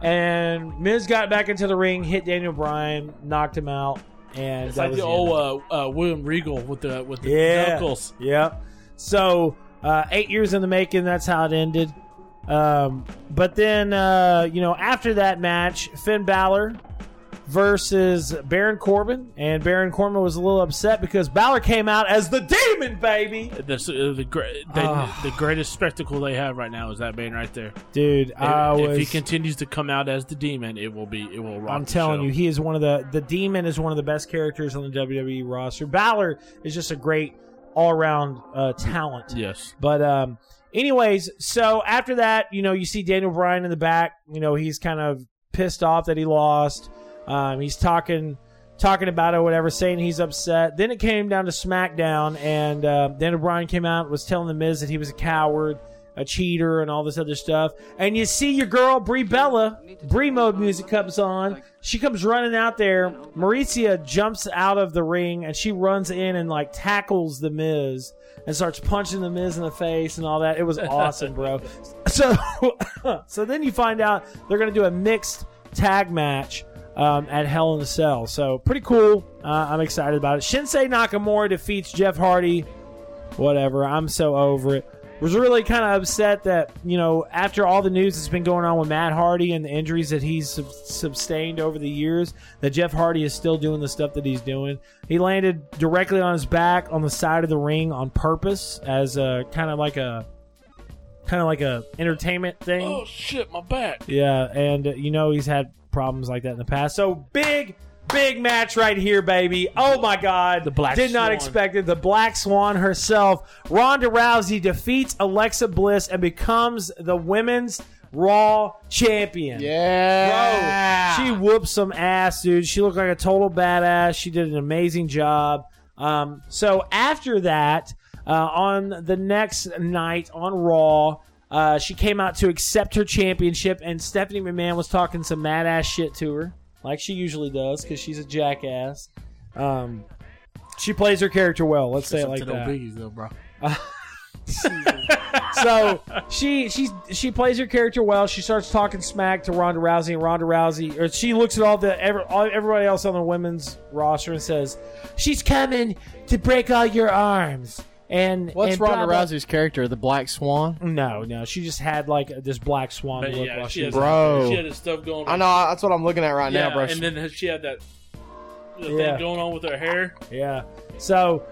and Miz got back into the ring, hit Daniel Bryan, knocked him out, and It's like the end of it. old uh, uh, William Regal with the with the Yeah. knuckles. Yep. So uh, eight years in the making. That's how it ended. Um, but then uh, you know after that match, Finn Balor versus Baron Corbin, and Baron Corbin was a little upset because Balor came out as the Demon, baby. That's uh, the great, Ah. the greatest spectacle they have right now is that man right there. Dude, I if, was. if he continues to come out as the demon, it will be it will rock. I'm telling you, he is one of the the Demon is one of the best characters on the WWE roster. Balor is just a great all around uh, talent. yes. But um, anyways, so after that, you know, you see Daniel Bryan in the back. You know, he's kind of pissed off that he lost. Um, he's talking talking about it, whatever, saying he's upset. Then it came down to SmackDown, and uh, Daniel Bryan came out was telling the Miz that he was a coward, a cheater, and all this other stuff. And you see your girl Brie Bella, Brie mode music comes on. She comes running out there. Mauricia jumps out of the ring and she runs in and like tackles the Miz and starts punching the Miz in the face and all that. It was awesome, bro. So, so then you find out they're gonna do a mixed tag match um, at Hell in a Cell. So pretty cool. Uh, I'm excited about it. Shinsuke Nakamura defeats Jeff Hardy. Whatever. I'm so over it. Was really kind of upset that you know after all the news that's been going on with Matt Hardy and the injuries that he's sub- sustained over the years, that Jeff Hardy is still doing the stuff that he's doing. He landed directly on his back on the side of the ring on purpose as a kind of like a kind of like a entertainment thing. Oh shit, my back. Yeah, and uh, you know he's had problems like that in the past. So big, big match right here, baby. Oh my God, The Black did not Swan. expect it. The Black Swan herself, Ronda Rousey, defeats Alexa Bliss and becomes the women's Raw champion. Yeah. Bro, she whooped some ass, dude. She looked like a total badass. She did an amazing job. Um, so after that, uh, on the next night on Raw, uh, she came out to accept her championship, and Stephanie McMahon was talking some mad ass shit to her, like she usually does, because she's a jackass. Um, she plays her character well. Let's say it like that no biggies though, bro. so she she she plays her character well. She starts talking smack to Ronda Rousey, and Ronda Rousey, or she looks at all the every, all, everybody else on the women's roster and says, "She's coming to break all your arms." And What's and blah, Ronda blah. Rousey's character? The Black Swan. No, no, she just had like this black swan But look yeah, while she she has, was Bro. she had this stuff going. On. I know. That's what I'm looking at right Yeah, now, bro. and then she had that the Yeah. thing going on with her hair. yeah. So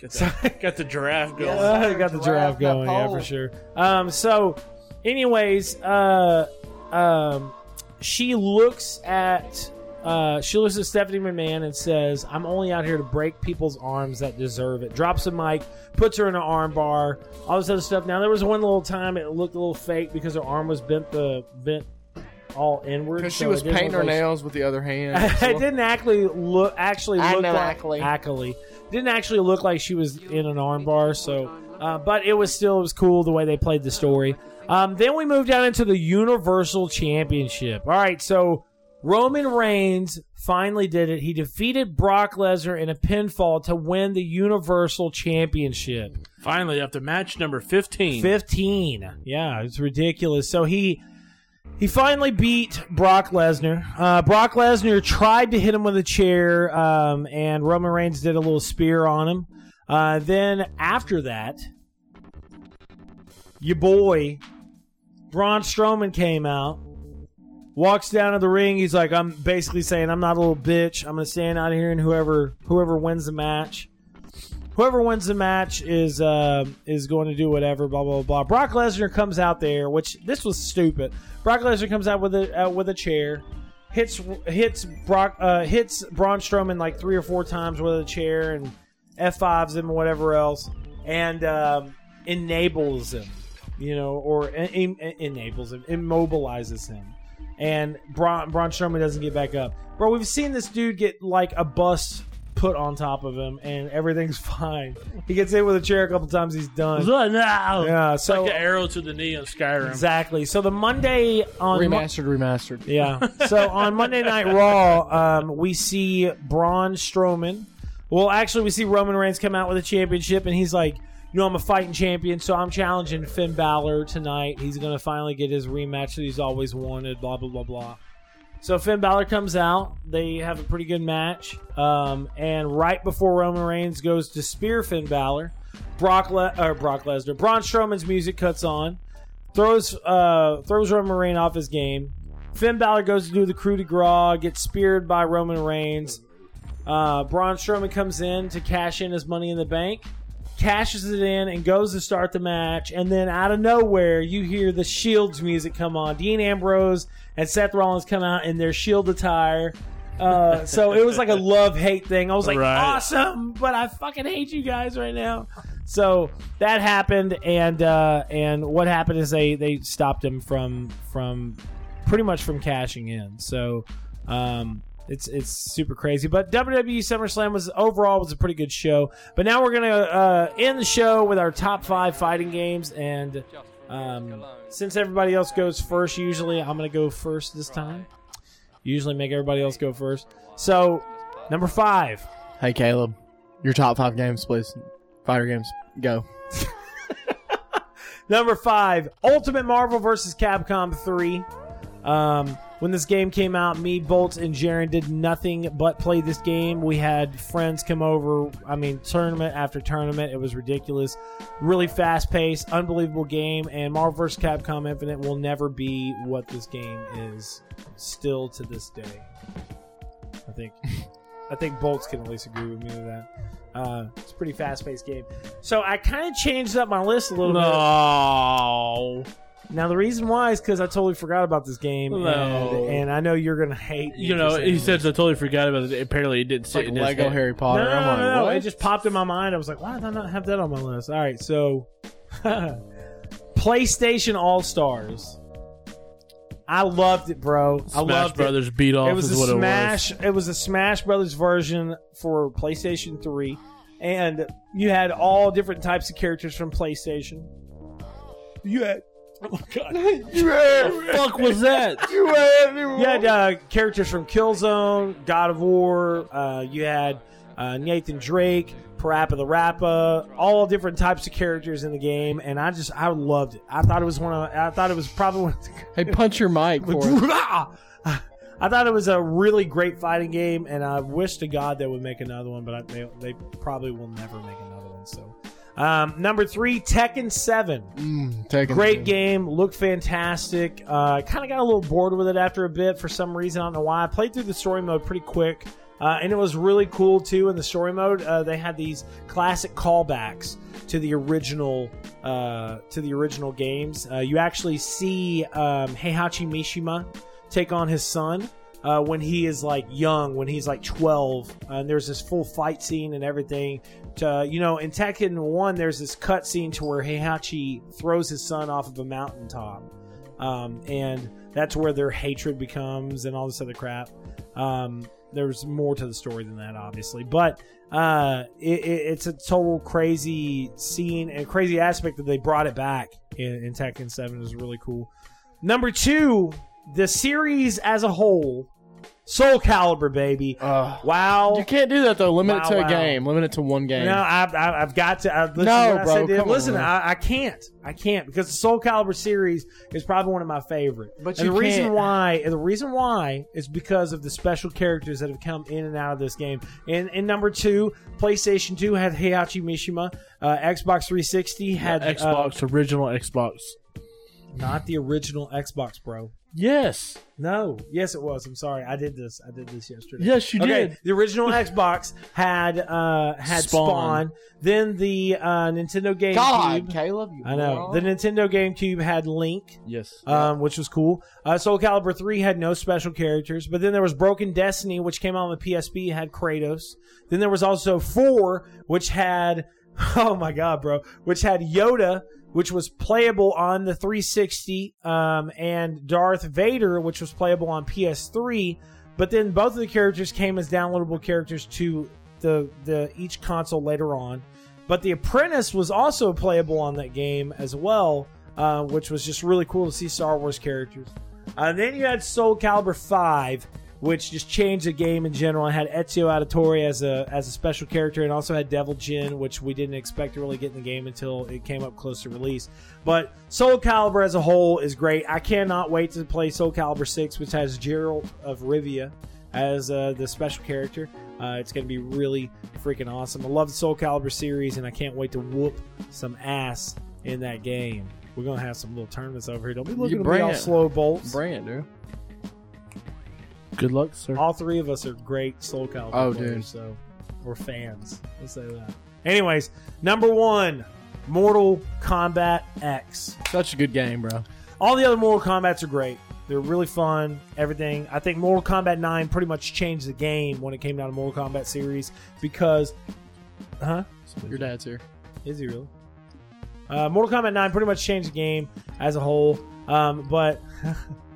Got the, got the giraffe going. Uh, got the giraffe Giraffe, that going, yeah, pole. for sure. Um, so, anyways, uh, um, she looks at uh, she looks at Stephanie McMahon and says, "I'm only out here to break people's arms that deserve it." Drops a mic, puts her in an arm bar, all this other stuff. Now there was one little time it looked a little fake because her arm was bent the bent all inward Because she so was painting her like- nails with the other hand. it didn't actually look actually I look know, like actually. actually didn't actually look like she was in an armbar. So, uh, but it was still it was cool the way they played the story. Um, then we moved down into the Universal Championship. All right, so Roman Reigns finally did it. He defeated Brock Lesnar in a pinfall to win the Universal Championship. Finally, after match number 15. 15. Yeah, it's ridiculous. So he he finally beat Brock Lesnar. Uh, Brock Lesnar tried to hit him with a chair, um, and Roman Reigns did a little spear on him. Uh, then after that, your boy Braun Strowman came out, walks down to the ring. He's like, "I'm basically saying I'm not a little bitch. I'm gonna stand out here, and whoever whoever wins the match." Whoever wins the match is uh, is going to do whatever. Blah blah blah. Brock Lesnar comes out there, which this was stupid. Brock Lesnar comes out with a uh, with a chair, hits hits Brock uh, hits Braun Strowman like three or four times with a chair and F fives him whatever else, and um, enables him, you know, or en- en- enables him, immobilizes him, and Braun, Braun Strowman doesn't get back up. Bro, we've seen this dude get like a bus put on top of him, and everything's fine. He gets hit with a chair a couple times, he's done. No. Yeah, It's so like an arrow to the knee on Skyrim. exactly. So the Monday on Mo- Remastered, remastered. yeah. So on Monday Night Raw, um, we see Braun Strowman. Well, actually, we see Roman Reigns come out with a championship, and he's like, "You know, I'm a fighting champion, so I'm challenging Finn Balor tonight. He's going to finally get his rematch that he's always wanted." Blah blah blah blah. So Finn Balor comes out. They have a pretty good match, um, and right before Roman Reigns goes to spear Finn Balor, Brock Le- or Brock Lesnar, Braun Strowman's music cuts on, throws uh, throws Roman Reigns off his game. Finn Balor goes to do the coup de grace, gets speared by Roman Reigns. Uh, Braun Strowman comes in to cash in his money in the bank, cashes it in, and goes to start the match. And then out of nowhere, you hear the Shields music come on. Dean Ambrose and Seth Rollins come out in their Shield attire. Uh, so it was like a love hate thing. I was like, Right. awesome, but I fucking hate you guys right now. So that happened, and uh, and what happened is they they stopped him from from pretty much from cashing in. So um, it's it's super crazy. But WWE SummerSlam was overall was a pretty good show. But now we're gonna uh, end the show with our top five fighting games, and um, since everybody else goes first, usually I'm gonna go first this time. Usually make everybody else go first. So number five. Hey, Caleb, your top five games, please. Fighter games, go. Number five, Ultimate Marvel vs. Capcom 3. Um, when this game came out, me, Bolt, and Jaren did nothing but play this game. We had friends come over. I mean, tournament after tournament. It was ridiculous. Really fast paced, unbelievable game. And Marvel vs. Capcom Infinite will never be what this game is still to this day. I think. I think Bolts can at least agree with me with that. Uh, it's a pretty fast paced game. So I kind of changed up my list a little bit. No. Now the reason why is because I totally forgot about this game, No. and, and I know you're gonna hate. me You for know, saying he this. said I totally forgot about it. Apparently, it didn't It's sit like in his Lego head. Harry No, Potter. no, I'm no, like, no, no. what? It just popped in my mind. I was like, why did I not have that on my list? All right, so PlayStation All Stars. I loved it, bro. I Smash loved Brothers beat off it. It was is a what Smash. It was. a Smash Brothers version for PlayStation Three, and you had all different types of characters from PlayStation. You had. Oh my god. it was. Fuck was that? You had uh, characters from Killzone, God of War. Uh, you had uh, Nathan Drake, Parappa the Rappa, all different types of characters in the game, and I just I loved it. I thought it was one of I thought it was probably one. Of Hey, punch your mic for it. I thought it was a really great fighting game, and I wish to God they would make another one, but I, they they probably will never make another one. So. Um, number three, Tekken Seven. Mm, Tekken. Great game, looked fantastic. Uh, kind of got a little bored with it after a bit for some reason. I don't know why. I played through the story mode pretty quick, uh, and it was really cool too. In the story mode, uh, they had these classic callbacks to the original uh, to the original games. Uh, you actually see um, Heihachi Mishima take on his son. Uh, when he is like young, when he's like 12, and there's this full fight scene and everything. To, you know, in Tekken 1, there's this cut scene to where Heihachi throws his son off of a mountaintop. Um, and that's where their hatred becomes and all this other crap. Um, there's more to the story than that, obviously. But uh, it, it, it's a total crazy scene and crazy aspect that they brought it back in, in Tekken 7 is really cool. Number two, the series as a whole Soul Calibur, baby. Uh, Wow. you can't do that though. Limit Wow, it to wow. a game. Limit it to one game. No, I've, I've I've got to. I, listen, No, what I bro, said, dude, come listen, on. I, I can't. I can't because the Soul Calibur series is probably one of my favorite. But and you the reason can't- why, and the reason why is because of the special characters that have come in and out of this game. And, in number two, PlayStation Two had Heihachi Mishima. Uh, Xbox 360 had uh, Xbox, original Xbox. not the original Xbox, bro. Yes. No, yes, it was. I'm sorry, I did this. I did this yesterday. Yes, you okay, did. the original Xbox had uh had Spawn. Spawn. Then the uh, Nintendo GameCube. God, Caleb, you I know. moron. The Nintendo GameCube had Link, Yes. um, which was cool. Uh, Soul Calibur 3 had no special characters, but then there was Broken Destiny, which came out on the PSP, had Kratos. Then there was also 4, which had, oh my god, bro, which had Yoda, which was playable on the 360, um, and Darth Vader, which was playable on PS3. But then both of the characters came as downloadable characters to the the each console later on. But the Apprentice was also playable on that game as well, uh, which was just really cool to see Star Wars characters. Uh, then you had Soul Calibur 5, which just changed the game in general. It had Ezio Auditore as a as a special character, and also had Devil Jin, which we didn't expect to really get in the game until it came up close to release. But Soul Calibur as a whole is great. I cannot wait to play Soul Calibur 6, which has Gerald of Rivia as uh, the special character. Uh, it's going to be really freaking awesome. I love the Soul Calibur series, and I can't wait to whoop some ass in that game. We're going to have some little tournaments over here. Don't be looking at me all it. slow bolts. Bring it, dude. Good luck, sir. All three of us are great Soul Calibur Oh, players, dude. so we're fans. Let's say that. Anyways, number one, Mortal Kombat X. Such a good game, bro. All the other Mortal Kombats are great. They're really fun. Everything. I think Mortal Kombat 9 pretty much changed the game when it came down to Mortal Kombat series because, huh? Your dad's here. Is he really? Uh, Mortal Kombat 9 pretty much changed the game as a whole. Um, but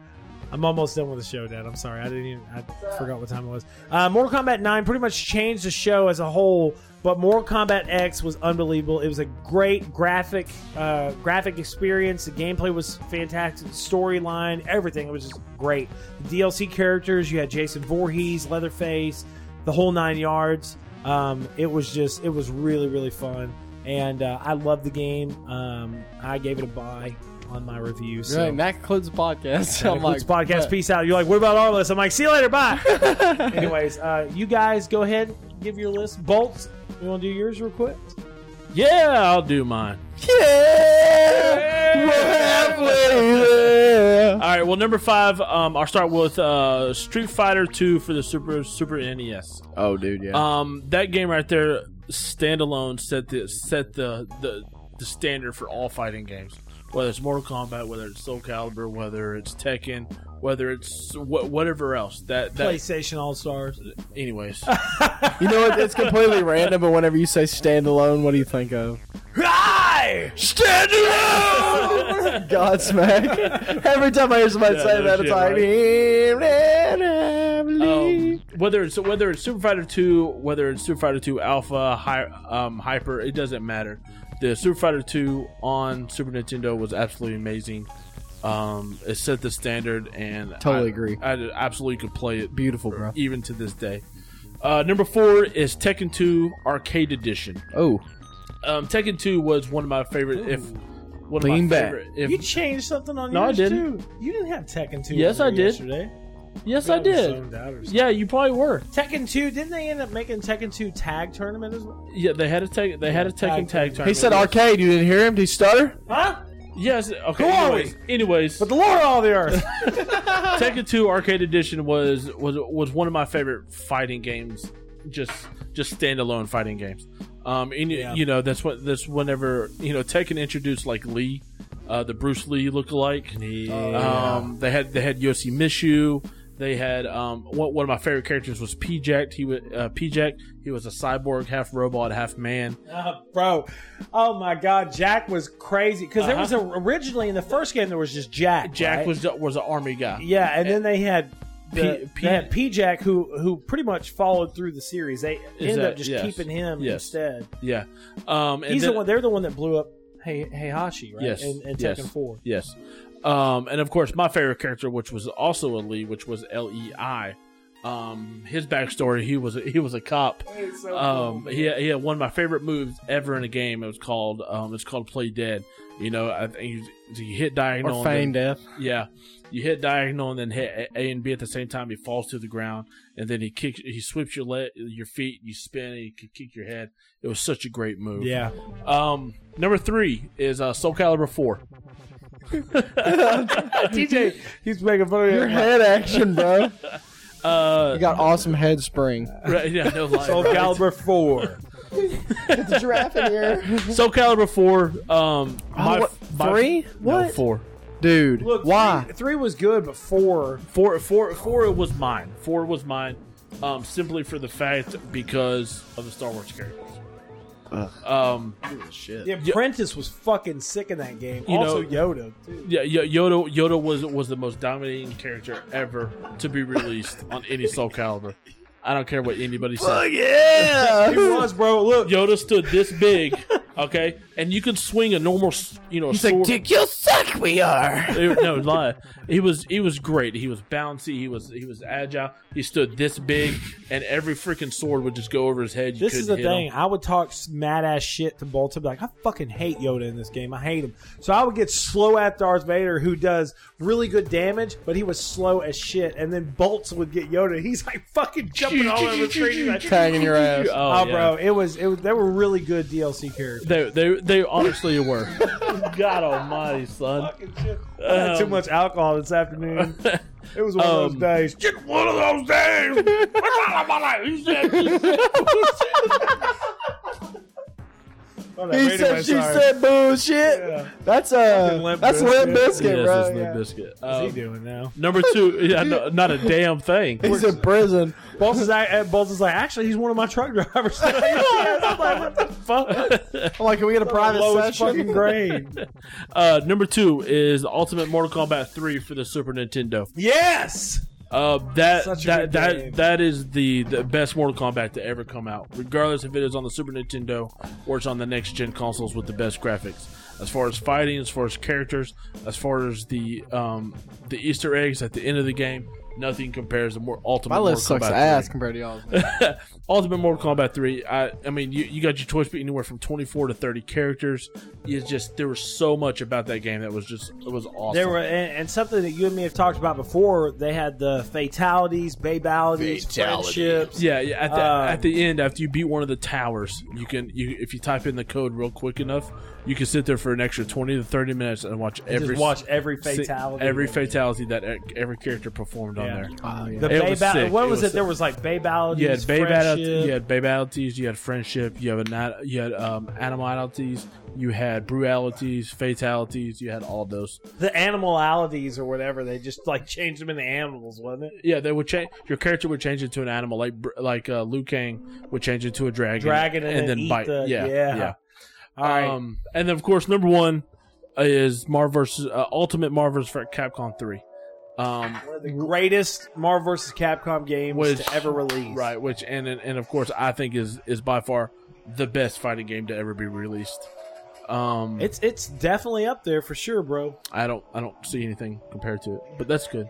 I'm almost done with the show, Dad. I'm sorry. I didn't even. I forgot what time it was. Uh, Mortal Kombat 9 pretty much changed the show as a whole. But Mortal Kombat X was unbelievable. It was a great graphic, uh, graphic experience. The gameplay was fantastic. Storyline, everything. It was just great. The DLC characters. You had Jason Voorhees, Leatherface, the whole nine yards. Um, it was just. It was really really fun and uh, I love the game. Um, I gave it a buy on my review. So. Right, and that concludes the podcast. That I'm like, podcast. bet. Peace out. You're like, what about our list? I'm like, see you later. Bye. Anyways, uh, you guys go ahead, give your list. Bolts, you want to do yours real quick? Yeah, I'll do mine. Yeah, we're halfway there. All right. Well, number five. Um, I'll start with uh, Street Fighter Two for the Super Super NES. Oh, dude, yeah. Um, that game right there, standalone, set the set the the, the standard for all fighting games. Whether it's Mortal Kombat, whether it's Soul Calibur, whether it's Tekken, whether it's wh- whatever else. That that. PlayStation All Stars. Anyways, you know what? It's completely random, but whenever you say standalone, what do you think of? Hi! Standalone! Godsmack. Every time I hear somebody Yeah, say no that, it's shit, like. um, whether it's whether it's Super Fighter Two, whether it's Super Fighter Two Alpha, Hi, um, Hyper, it doesn't matter. The Super Fighter Two on Super Nintendo was absolutely amazing. Um, it set the standard, and Totally I- agree. I absolutely could play it Beautiful, bro. even to this day. Uh, number four is Tekken 2 Arcade Edition. Oh, Um, Tekken 2 was one of my favorite. If one of Lean my back. favorite. If, You changed something on No, I didn't. too. You didn't have Tekken 2. Yes, I did. Yesterday. Yes, You I did. out or. Yeah, you probably were. Tekken 2, didn't they end up making Tekken 2 tag tournament as well? Yeah, they had a tag. They had a Tag Tekken tag. team. tournament. he said arcade. You didn't hear him? Did he stutter? Huh? Yes. Okay. Who are anyways, anyways, But the Lord of all the earth. Tekken 2 Arcade Edition was was was one of my favorite fighting games. Just just standalone fighting games. Um, and you- Yeah. you know that's what that's whenever you know Tekken introduced like Lee, uh, the Bruce Lee lookalike. Um, they had they had Yoshimitsu. They had um, one, one of my favorite characters was P-Jack. He was uh, P-Jack. He was a cyborg, half robot, half man. Uh, bro, oh my God, Jack was crazy because there Uh-huh. was a, originally in the first game there was just Jack. Jack right? was was an army guy. yeah, and then they had the, P- P- they had P Jack who who pretty much followed through the series. They ended that- up just yes. keeping him Yes. instead. Yeah. Um, and He's then- the one. They're the one that blew up Hey Heihachi, right? Yes, in, in yes. Four. Yes. Um, and of course, my favorite character, which was also a Lee, which was L E I, Um, his backstory: he was a, he was a cop. Um, he had, he had one of my favorite moves ever in a game. It was called um, it's called Play Dead. You know, I think you, you hit diagonal, Or and then- feign death. yeah, you hit diagonal and then hit A and B at the same time. He falls to the ground, and then he kicks, he sweeps your leg, your feet, you spin, and he can kick your head. It was such a great move. Yeah. Um, number three is uh, Soul Calibur Four. TJ, he's making fun of Your you. head action, bro. Uh, You got awesome head spring. right, yeah, no lie. Soul right? Calibur 4. Get the giraffe in here. Soul Calibur Four. Um, my, Oh, what, my- three? No, What? four. Dude, Look, why? Three, three was good, but four. Four, four, four was mine. Four was mine, um, simply for the fact because of the Star Wars characters. Um, Shit. The Apprentice was fucking sick in that game. You also, know- Yoda. Too. yeah, Yo- Yoda, Yoda was was the most dominating character ever to be released on any Soul Calibur. I don't care what anybody says. yeah. He was, bro. Look, Yoda stood this big, okay, and you could swing a normal, you know, He's sword. like, Dick, you suck. We are. No lie. He was he was great. He was bouncy. He was he was agile. He stood this big, and every freaking sword would just go over his head. You this is the hit thing. him. I would talk mad ass shit to Bolton. Be like, I fucking hate Yoda in this game. I hate him. So I would get slow at Darth Vader, who does really good damage, but he was slow as shit. And then Bolts would get Yoda. He's like fucking jumping all over the screen. He's like, Tagging your oh, ass. Oh, Oh, yeah. bro, it was it was. They were really good DLC characters. They they they honestly were. God Almighty, son. I had too Um, much alcohol this afternoon. It was one of Um, those days. Just one of those days. He said- Oh, He said she said bullshit. Yeah. That's Fucking uh, Limp that's Bizkit. Limp Bizkit, Yes, bro. it's Limp Yeah. Bizkit. What's he Um, doing now? number two, yeah, no, not a damn thing. He's in prison. Bolts is, like- Bolts is like, actually, he's one of my truck drivers. I'm like, what the fuck? I'm like, can we get a private Lowest session? fucking grade. Uh, number two is Ultimate Mortal Kombat 3 for the Super Nintendo. yes. Uh, that Such a that game. that that is the, the best Mortal Kombat to ever come out, regardless if it is on the Super Nintendo or it's on the next gen consoles with the best graphics. As far as fighting, as far as characters, as far as the um, the Easter eggs at the end of the game, nothing compares to more Ultimate. My list Mortal sucks Kombat ass 3. compared to y'all. Ultimate Mortal Kombat 3. I I mean, you, you got your choice between anywhere from 24 to 30 characters. It's just there was so much about that game that was just it was awesome. There were, and, and something that you and me have talked about before. They had the fatalities, babalities, friendships. Yeah, yeah. At the, Um, at the end, after you beat one of the towers, you can you if you type in the code real quick enough, you can sit there for an extra twenty to thirty minutes and watch every Just watch every fatality. every fatality that e- every character performed on Yeah. there. Oh, yeah. The It Bay was Ba- sick. What It was, was it? There was like babalities, You had babalities, friendship. you had babalities, you had friendship, you had ana- you had um, animalities, you had brutalities, fatalities, you had all those. the animalities or whatever. They just like changed them into animals, wasn't it? Yeah, they would change. Your character would change into an animal, like br- like uh, Liu Kang would change into a dragon, Dragon and, and then eat bite. The, yeah, yeah. yeah. All right. Um, and then of course number one is Marvel versus uh, Ultimate Marvel vs. Capcom Three. Um, One of the greatest Marvel vs. Capcom games Which- to ever release. right, which and, and of course I think is is by far the best fighting game to ever be released. Um, It's it's definitely up there for sure, bro. I don't I don't see anything compared to it, but that's good.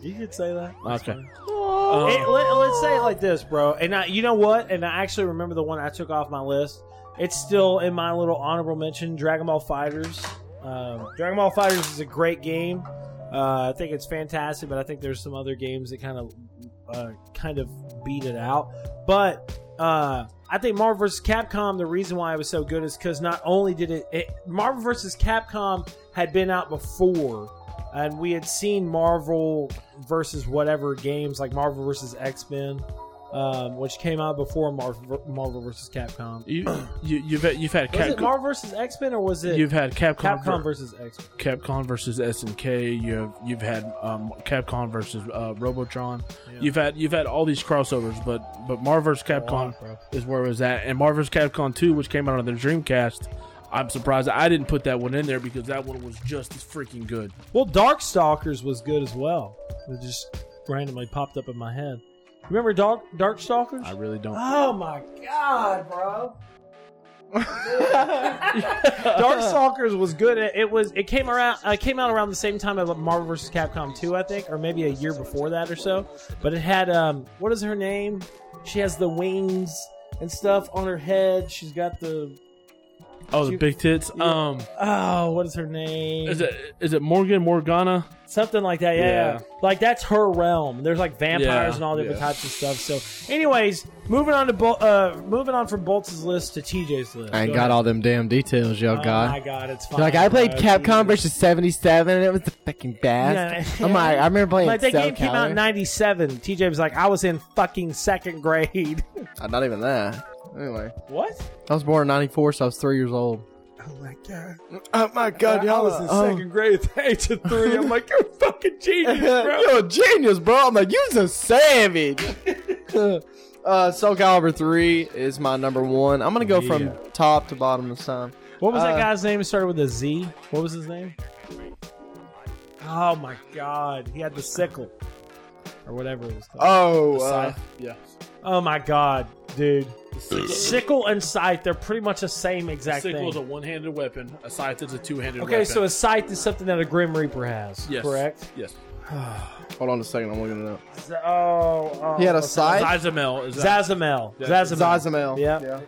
You could say that. That's Okay. Um, Hey, let, us say it like this, bro. And I, you know what? And I actually remember the one I took off my list. It's still in my little honorable mention. Dragon Ball Fighters. Um, Dragon Ball Fighters is a great game. Uh, I think it's fantastic, but I think there's some other games that kind of uh, kind of beat it out. But uh, I think Marvel vs. Capcom. The reason why it was so good is because not only did it, it Marvel vs. Capcom had been out before, and we had seen Marvel versus whatever games like Marvel versus X Men, um, which came out before Marvel, Marvel versus Capcom. you, you you've had, you've had Was it Capcom. Marvel versus X Men or was it You've had Capcom, Capcom ver- versus X? Capcom versus SNK. You have you've had um, Capcom versus uh, Robotron. You've had you've had all these crossovers, but but Marvel vs. Capcom bro. is where it was at, and Marvel vs. Capcom Two, which came out on the Dreamcast. I'm surprised I didn't put that one in there because that one was just as freaking good. Well, Darkstalkers was good as well. It just randomly popped up in my head. Remember Dark Darkstalkers? I really don't. Oh my god, bro! Darkstalkers was good. At, it was. It came around. Uh, came out around the same time as Marvel vs. Capcom 2, I think, or maybe a year before that or so. But it had um, what is her name? She has the wings and stuff on her head. She's got the Oh, the You- big tits. Yeah. Um, oh, what is her name? is it is it Morgan Morgana? Something like that, yeah, Yeah. yeah. Like that's her realm. There's like vampires Yeah, and all different yeah. types of stuff. So, anyways, moving on to Bol- uh, moving on from Bolt's list to TJ's list. I ain't Go got ahead. all them damn details, y'all Oh got. my god, it's fine. Like I played bro. Capcom Jesus. versus '77, and it was the fucking best. Yeah. I'm like, I remember playing. Like that Cell game came out in '97. TJ was like, I was in fucking second grade. Uh, Not even that. Anyway, what? I was born in '94, so I was three years old. Oh my god! Oh my god, I was in second grade at the age of three. I'm like, you're a fucking genius, bro. You're a genius, bro. I'm like, you're a savage. uh, Soul Calibur 3 is my number one. I'm gonna go Yeah. from top to bottom this time. What was that Uh, guy's name? It started with a Z. What was his name? Oh my god, he had the sickle or whatever it was called. Oh, uh, yeah. Oh my god, dude. Sickle and scythe, they're pretty much the same exact Sickle thing. is a one-handed weapon. A scythe is a two-handed weapon. Okay, weapon. so a scythe is something that a Grim Reaper has, yes. correct? Yes. hold on a second. I'm looking it up. Z- oh, oh, He had a okay. scythe? Zazamel is that? Zazamel. Zazamel. Zazamel. Yeah. yeah.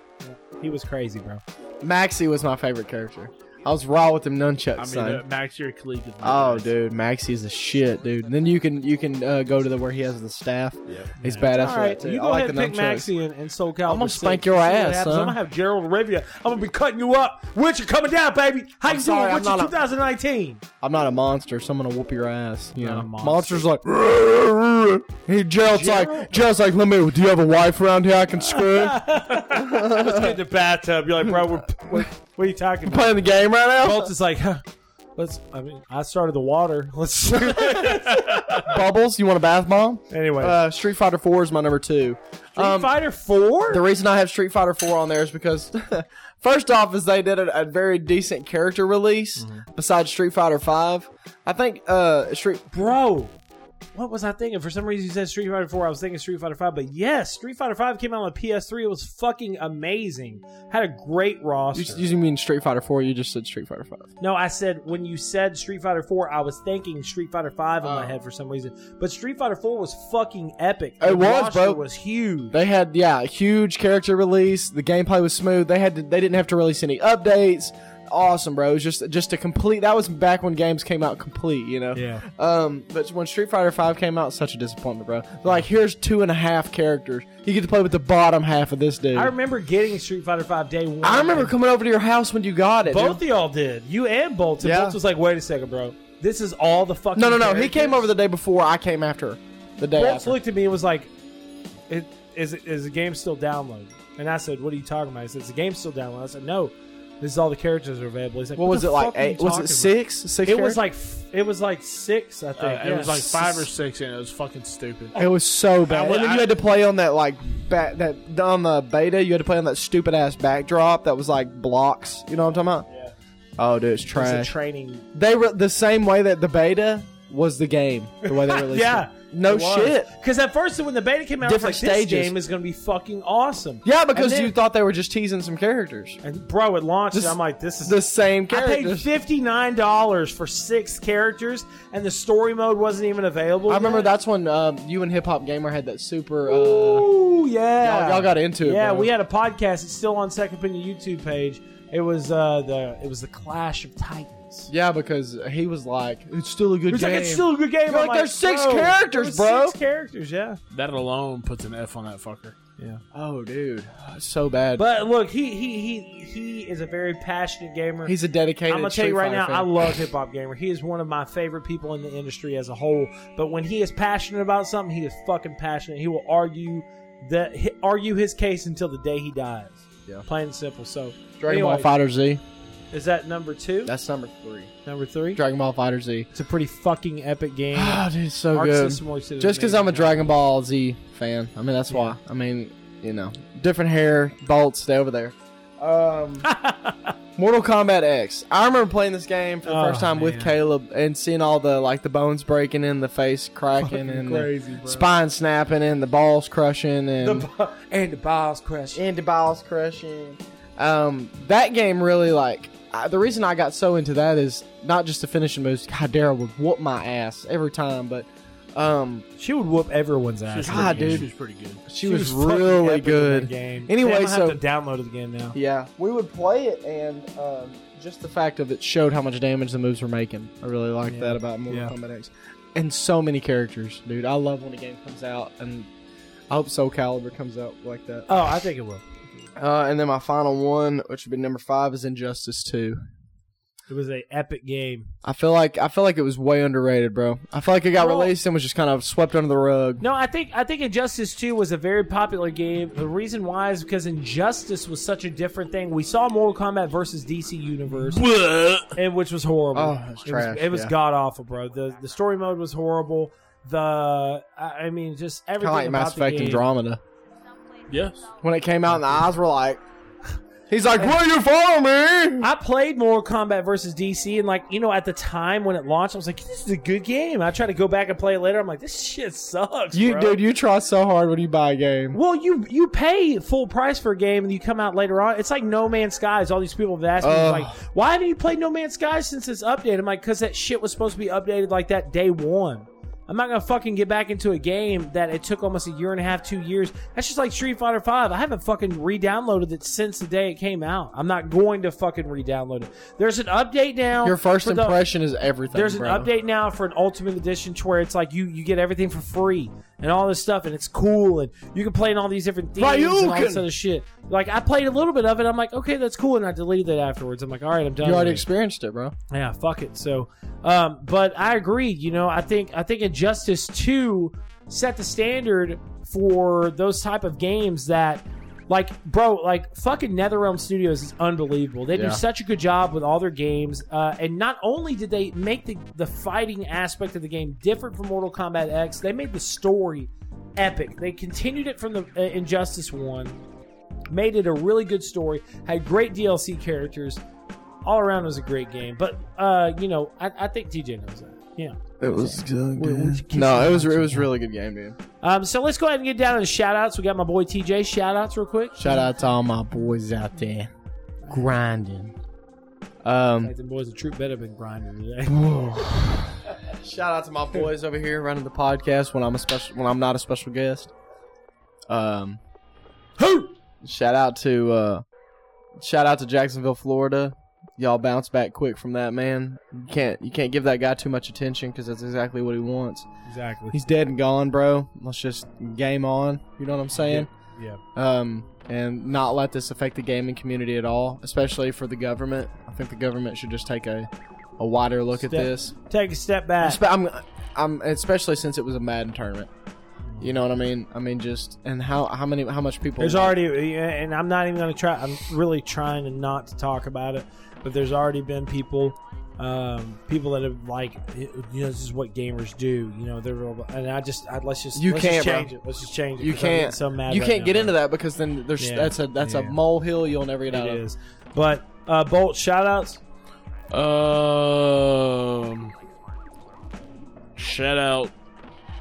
He was crazy, bro. Maxi was my favorite character. I was raw with them nunchucks, I mean, son. uh, Max your colleague is Oh, nice. dude, Maxi's the shit, dude. And then you can you can uh, go to the where he has the staff. Yeah. He's badass. All for right, that, too. you I go like ahead the and pick. Maxi and, and Soul Calibur. I'm gonna six. spank your ass, son. I'm gonna have Gerald Rivia. I'm gonna be cutting you up. Winter coming down, baby. How I'm you sorry, doing? I'm What's 2019? I'm not a monster, so I'm gonna whoop your ass. You Not know, a monster. monster's like. Hey, Gerald's Gerald? like, Gerald's like, let me. Do you have a wife around here I can screw? Let's get in the bathtub. You're like, bro, we're, what, are you talking about? Playing the game right now. Bolt is like, huh, let's. I mean, I started the water. Let's. Bubbles, you want a bath bomb? anyway, Uh, Street Fighter 4 is my number two. Street um, Fighter Four. The reason I have Street Fighter 4 on there is because, first off, is they did a, a very decent character release Mm-hmm. besides Street Fighter 5. I think uh, Street. Bro, what was I thinking? For some reason, you said Street Fighter 4. I was thinking Street Fighter 5. But yes, Street Fighter 5 came out on the PS3. It was fucking amazing. Had a great roster. You, you mean Street Fighter 4? You just said Street Fighter 5. no, I said when you said Street Fighter 4, I was thinking Street Fighter 5 in my Oh. head for some reason. But Street Fighter 4 was fucking epic. It The was, bro. was huge. They had yeah, a huge character release. The gameplay was smooth. They had to, they didn't have to release any updates. Awesome, bro. It was just just a complete. That was back when games came out complete, you know. Yeah. Um, but when Street Fighter Five came out, such a disappointment, bro. Like, here's two and a half characters. You get to play with the bottom half of this dude. I remember getting Street Fighter 5 day one. I remember coming over to your house when you got it. Both dude. of y'all did. You and Bolt. And Yeah. Bolt was like, wait a second, bro. This is all the fucking. No, no, no. He came over the day before. I came after. The day Bolt after. looked at me and was like, it, "Is the game still downloaded?" And I said, "What are you talking about?" He said, "Is the game still downloaded?" I said, "No, this is all the characters are available." He's like, What was it like? fuck are you Eight? Was talking it about?" six? Six. It was like it was like six, I Uh, think. it yeah. was like five or six, and it was fucking stupid. It was so bad. I- and then I- you had to play on that like back that on the beta. You had to play on that stupid ass backdrop that was like blocks. You know what I'm talking about? Yeah. Oh, dude, it's It was a trash. training. they were the same way that the beta was the game. The way they released Yeah. it. No shit. Because at first, when the beta came out, Different I was like, stages. this game is going to be fucking awesome. Yeah, because And then- you thought they were just teasing some characters. And bro, it launched. This- and I'm like, this is The same character. I paid characters. fifty nine dollars for six characters, and the story mode wasn't even available. I remember that's when um, you and Hip Hop Gamer had that super. Uh, Ooh, yeah. Y'all- y'all got into it, Yeah, bro. we had a podcast. It's still on Second Opinion YouTube page. It was uh, the it was the Clash of Titans. Yeah, because he was like, "It's still a good It's game." like it's still a good game. You're I'm like, there's six bro, characters, there was bro. Six characters, yeah. That alone puts an F on that fucker. Yeah. oh, dude, so bad. But look, he he he he is a very passionate gamer. He's a dedicated. I'm gonna tell Street you right Fighter now, I fan. love Hip Hop Gamer. He is one of my favorite people in the industry as a whole. But when he is passionate about something, he is fucking passionate. He will argue that hi- argue his case until the day he dies. Yeah. plain and simple. So, Dragon Ball anyway, Fighter Z. is that number two? That's number three. number three. Dragon Ball Fighter Z. It's a pretty fucking epic game. Ah, dude, it's so Arc good. System Works did Just because I'm a amazing. Dragon Ball Z fan. I mean, that's why. I mean, you know, different hair, bolts, stay over there. Um, Mortal Kombat X. I remember playing this game for the Oh, first time with man. Caleb and seeing all the like the bones breaking and the face cracking Fucking and crazy, the bro. spine snapping and the balls crushing and The, and the balls crush. and the balls crushing. Um, that game really like I, the reason I got so into that is not just the finishing moves. God, Daryl would whoop my ass every time, but um, She would whoop everyone's ass. She was God, pretty good. dude. She was pretty good. she, was, fucking really epic in good. Game. Anyway, Damn, I so- have to download it again now. Yeah, we would play it, and um, just the fact of it showed how much damage the moves were making. I really liked Yeah. that about Mortal Yeah. Kombat X. And so many characters, dude. I love when a game comes out, and I hope Soul Calibur comes out like that. Oh, I think it will. Uh, and then my final one, which would be number five, is Injustice Two. It was a epic game. I feel like I feel like it was way underrated, bro. I feel like it got Well- released and was just kind of swept under the rug. No, I think I think Injustice 2 was a very popular game. The reason why is because Injustice was such a different thing. We saw Mortal Kombat versus DC Universe, and which was horrible. Oh, it's it trash, was, it was yeah. god awful, bro. The the story mode was horrible. The I I mean, just Kind everything of like about Mass the Effect game. Andromeda. Yes. When it came out, and the eyes were like, "He's like, will you follow me?" I played Mortal Kombat versus DC, and like you know, at the time when it launched, I was like, "This is a good game." I tried to go back and play it later. I'm like, "This shit sucks." You, bro. dude, you try so hard when you buy a game. Well, you you pay full price for a game and you come out later on. It's like No Man's Skies. All these people have asked me Ugh. like, why haven't you played No Man's Skies since this update?" I'm like, because that shit was supposed to be updated like that day one. I'm not gonna fucking get back into a game that it took almost a year and a half, two years. That's just like Street Fighter Five. I haven't fucking re-downloaded it since the day it came out. I'm not going to fucking re-download it. There's an update now. Your first the- impression is everything. there's an update now for an Ultimate Edition to where it's like you you get everything for free and all this stuff and it's cool and you can play in all these different themes and all this other shit. Like I played a little bit of it. I'm like, okay, that's cool, and I deleted it afterwards. I'm like, all right, I'm done. You already with it. experienced it, bro. Yeah, fuck it. So, um, but I agree. You know, I think I think Injustice Two set the standard for those type of games that. Like, bro, like fucking NetherRealm Studios is unbelievable. They Yeah. do such a good job with all their games, uh, and not only did they make the the fighting aspect of the game different from Mortal Kombat X, they made the story epic. They continued it from the uh, Injustice One, made it a really good story, had great DLC characters. All around was a great game, but uh, you know, I, I think TJ knows that. Yeah. It was good. Wait, what'd you kiss No, it was it was really good game, dude. Um, so let's go ahead and get down to the shout outs. We got my boy TJ. Shout outs real quick. Shout out to all my boys out there grinding. Um, Like, the boys of Troop better been grinding today. shout out to my boys over here running the podcast when I'm a special when I'm not a special guest. Um, who? shout out to uh, shout out to Jacksonville, Florida. Y'all bounce back quick from that man. You can't you can't give that guy too much attention because that's exactly what he wants. Exactly. He's dead and gone, bro. Let's just game on. You know what I'm saying? Yeah. um, and not let this affect the gaming community at all, especially for the government. I think the government should just take a, a wider look at this. Take a step back. I'm, I'm, especially since it was a Madden tournament. You know what I mean? I mean, just and how how many how much people? There's already, and I'm not even going to try. I'm really trying to not to talk about it, but there's already been people, um, people that have like, you know, this is what gamers do. You know, they're real, and I just, I, let's just, You let's can't, just bro. change it. Let's just change it. you 'cause can't So mad you right can't now, get bro. into that because then there's Yeah. that's a that's a molehill you'll never get out It of. is, but uh, Bolt shout outs. Um, shout out.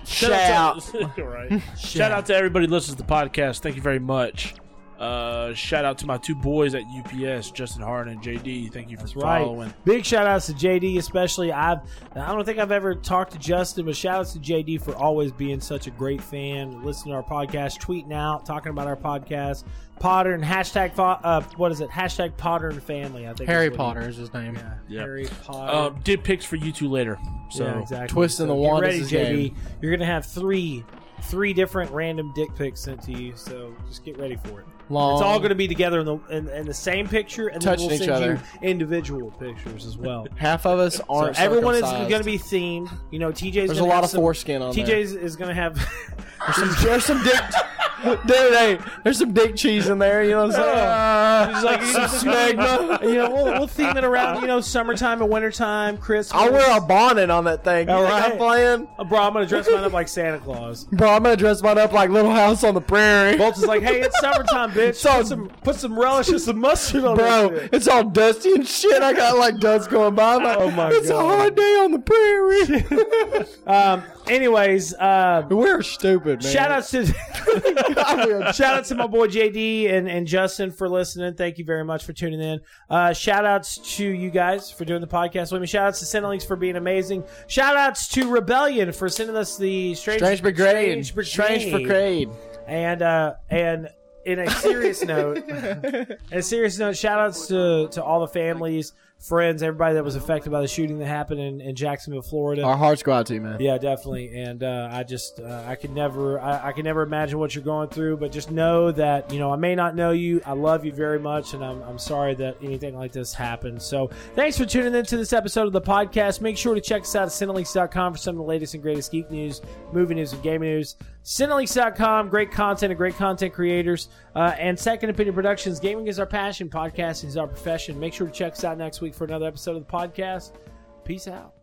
Shout, out to, right. shout out to everybody who listens to the podcast. Thank you very much. Uh, shout out to my two boys at UPS, Justin Hart and JD. Thank you for Right. following. Big shout outs to JD, especially. I've I don't think I've ever talked to Justin, but shout outs to JD for always being such a great fan, listening to our podcast, tweeting out, talking about our podcast, Potter and hashtag fo- uh, what is it? Hashtag Potter and family. I think Harry is what he- Potter is his name. yeah, Yeah. Harry Potter. Uh, did picks for you two later. So yeah, exactly. Twisting the get wand is ready, his JD. game. You're gonna have three, three different random dick pics sent to you. So just get ready for it. Long. It's all going to be together in the in, in the same picture, and then Touching we'll each send other. you individual pictures as well. Half of us aren't. everyone is circumcised. going to be themed. You know, TJ's. There's a lot of foreskin on there. TJ's is going to have. There's some, there's some dick, dude. Hey, there's some dick cheese in there. You know what I'm saying? He's like, Some smegma. you know, we'll, we'll theme it around. You know, summertime and wintertime, Christmas. I'll wear a bonnet on that thing. You All think right. I'm playing? Uh, bro, I'm going to dress mine up like Santa Claus. Bro, I'm gonna dress mine up like Little House on the Prairie. Bolts is like, hey, it's summertime, bitch. Put some, put some relish and some mustard on it. Bro, that shit. it's all dusty and shit. I got like dust going by. I'm like, Oh my it's God. a hard day on the prairie. Um, Anyways, uh, We're stupid, man. shout outs to shout out to my boy JD and, and Justin for listening. Thank you very much for tuning in. Uh, shout outs to you guys for doing the podcast with me. Shout outs to Cinelinx for being amazing. Shout outs to Rebellion for sending us the Strange, Strange Brigade. Strange Strange Brigade. And uh, and in a serious note, in a serious note, shout outs to, to all the families, friends, everybody that was affected by the shooting that happened in, in Jacksonville, Florida. Our hearts go out to you, man. Yeah, definitely. And uh, I just, uh, I could never, I, I could never imagine what you're going through. But just know that, you know, I may not know you. I love you very much, and I'm, I'm sorry that anything like this happened. So thanks for tuning in to this episode of the podcast. Make sure to check us out at Cinelinx.com for some of the latest and greatest geek news, movie news, and gaming news. Cinelinx.com, great content and great content creators. Uh, and Second Opinion Productions, gaming is our passion, podcasting is our profession. Make sure to check us out next week for another episode of the podcast. Peace out.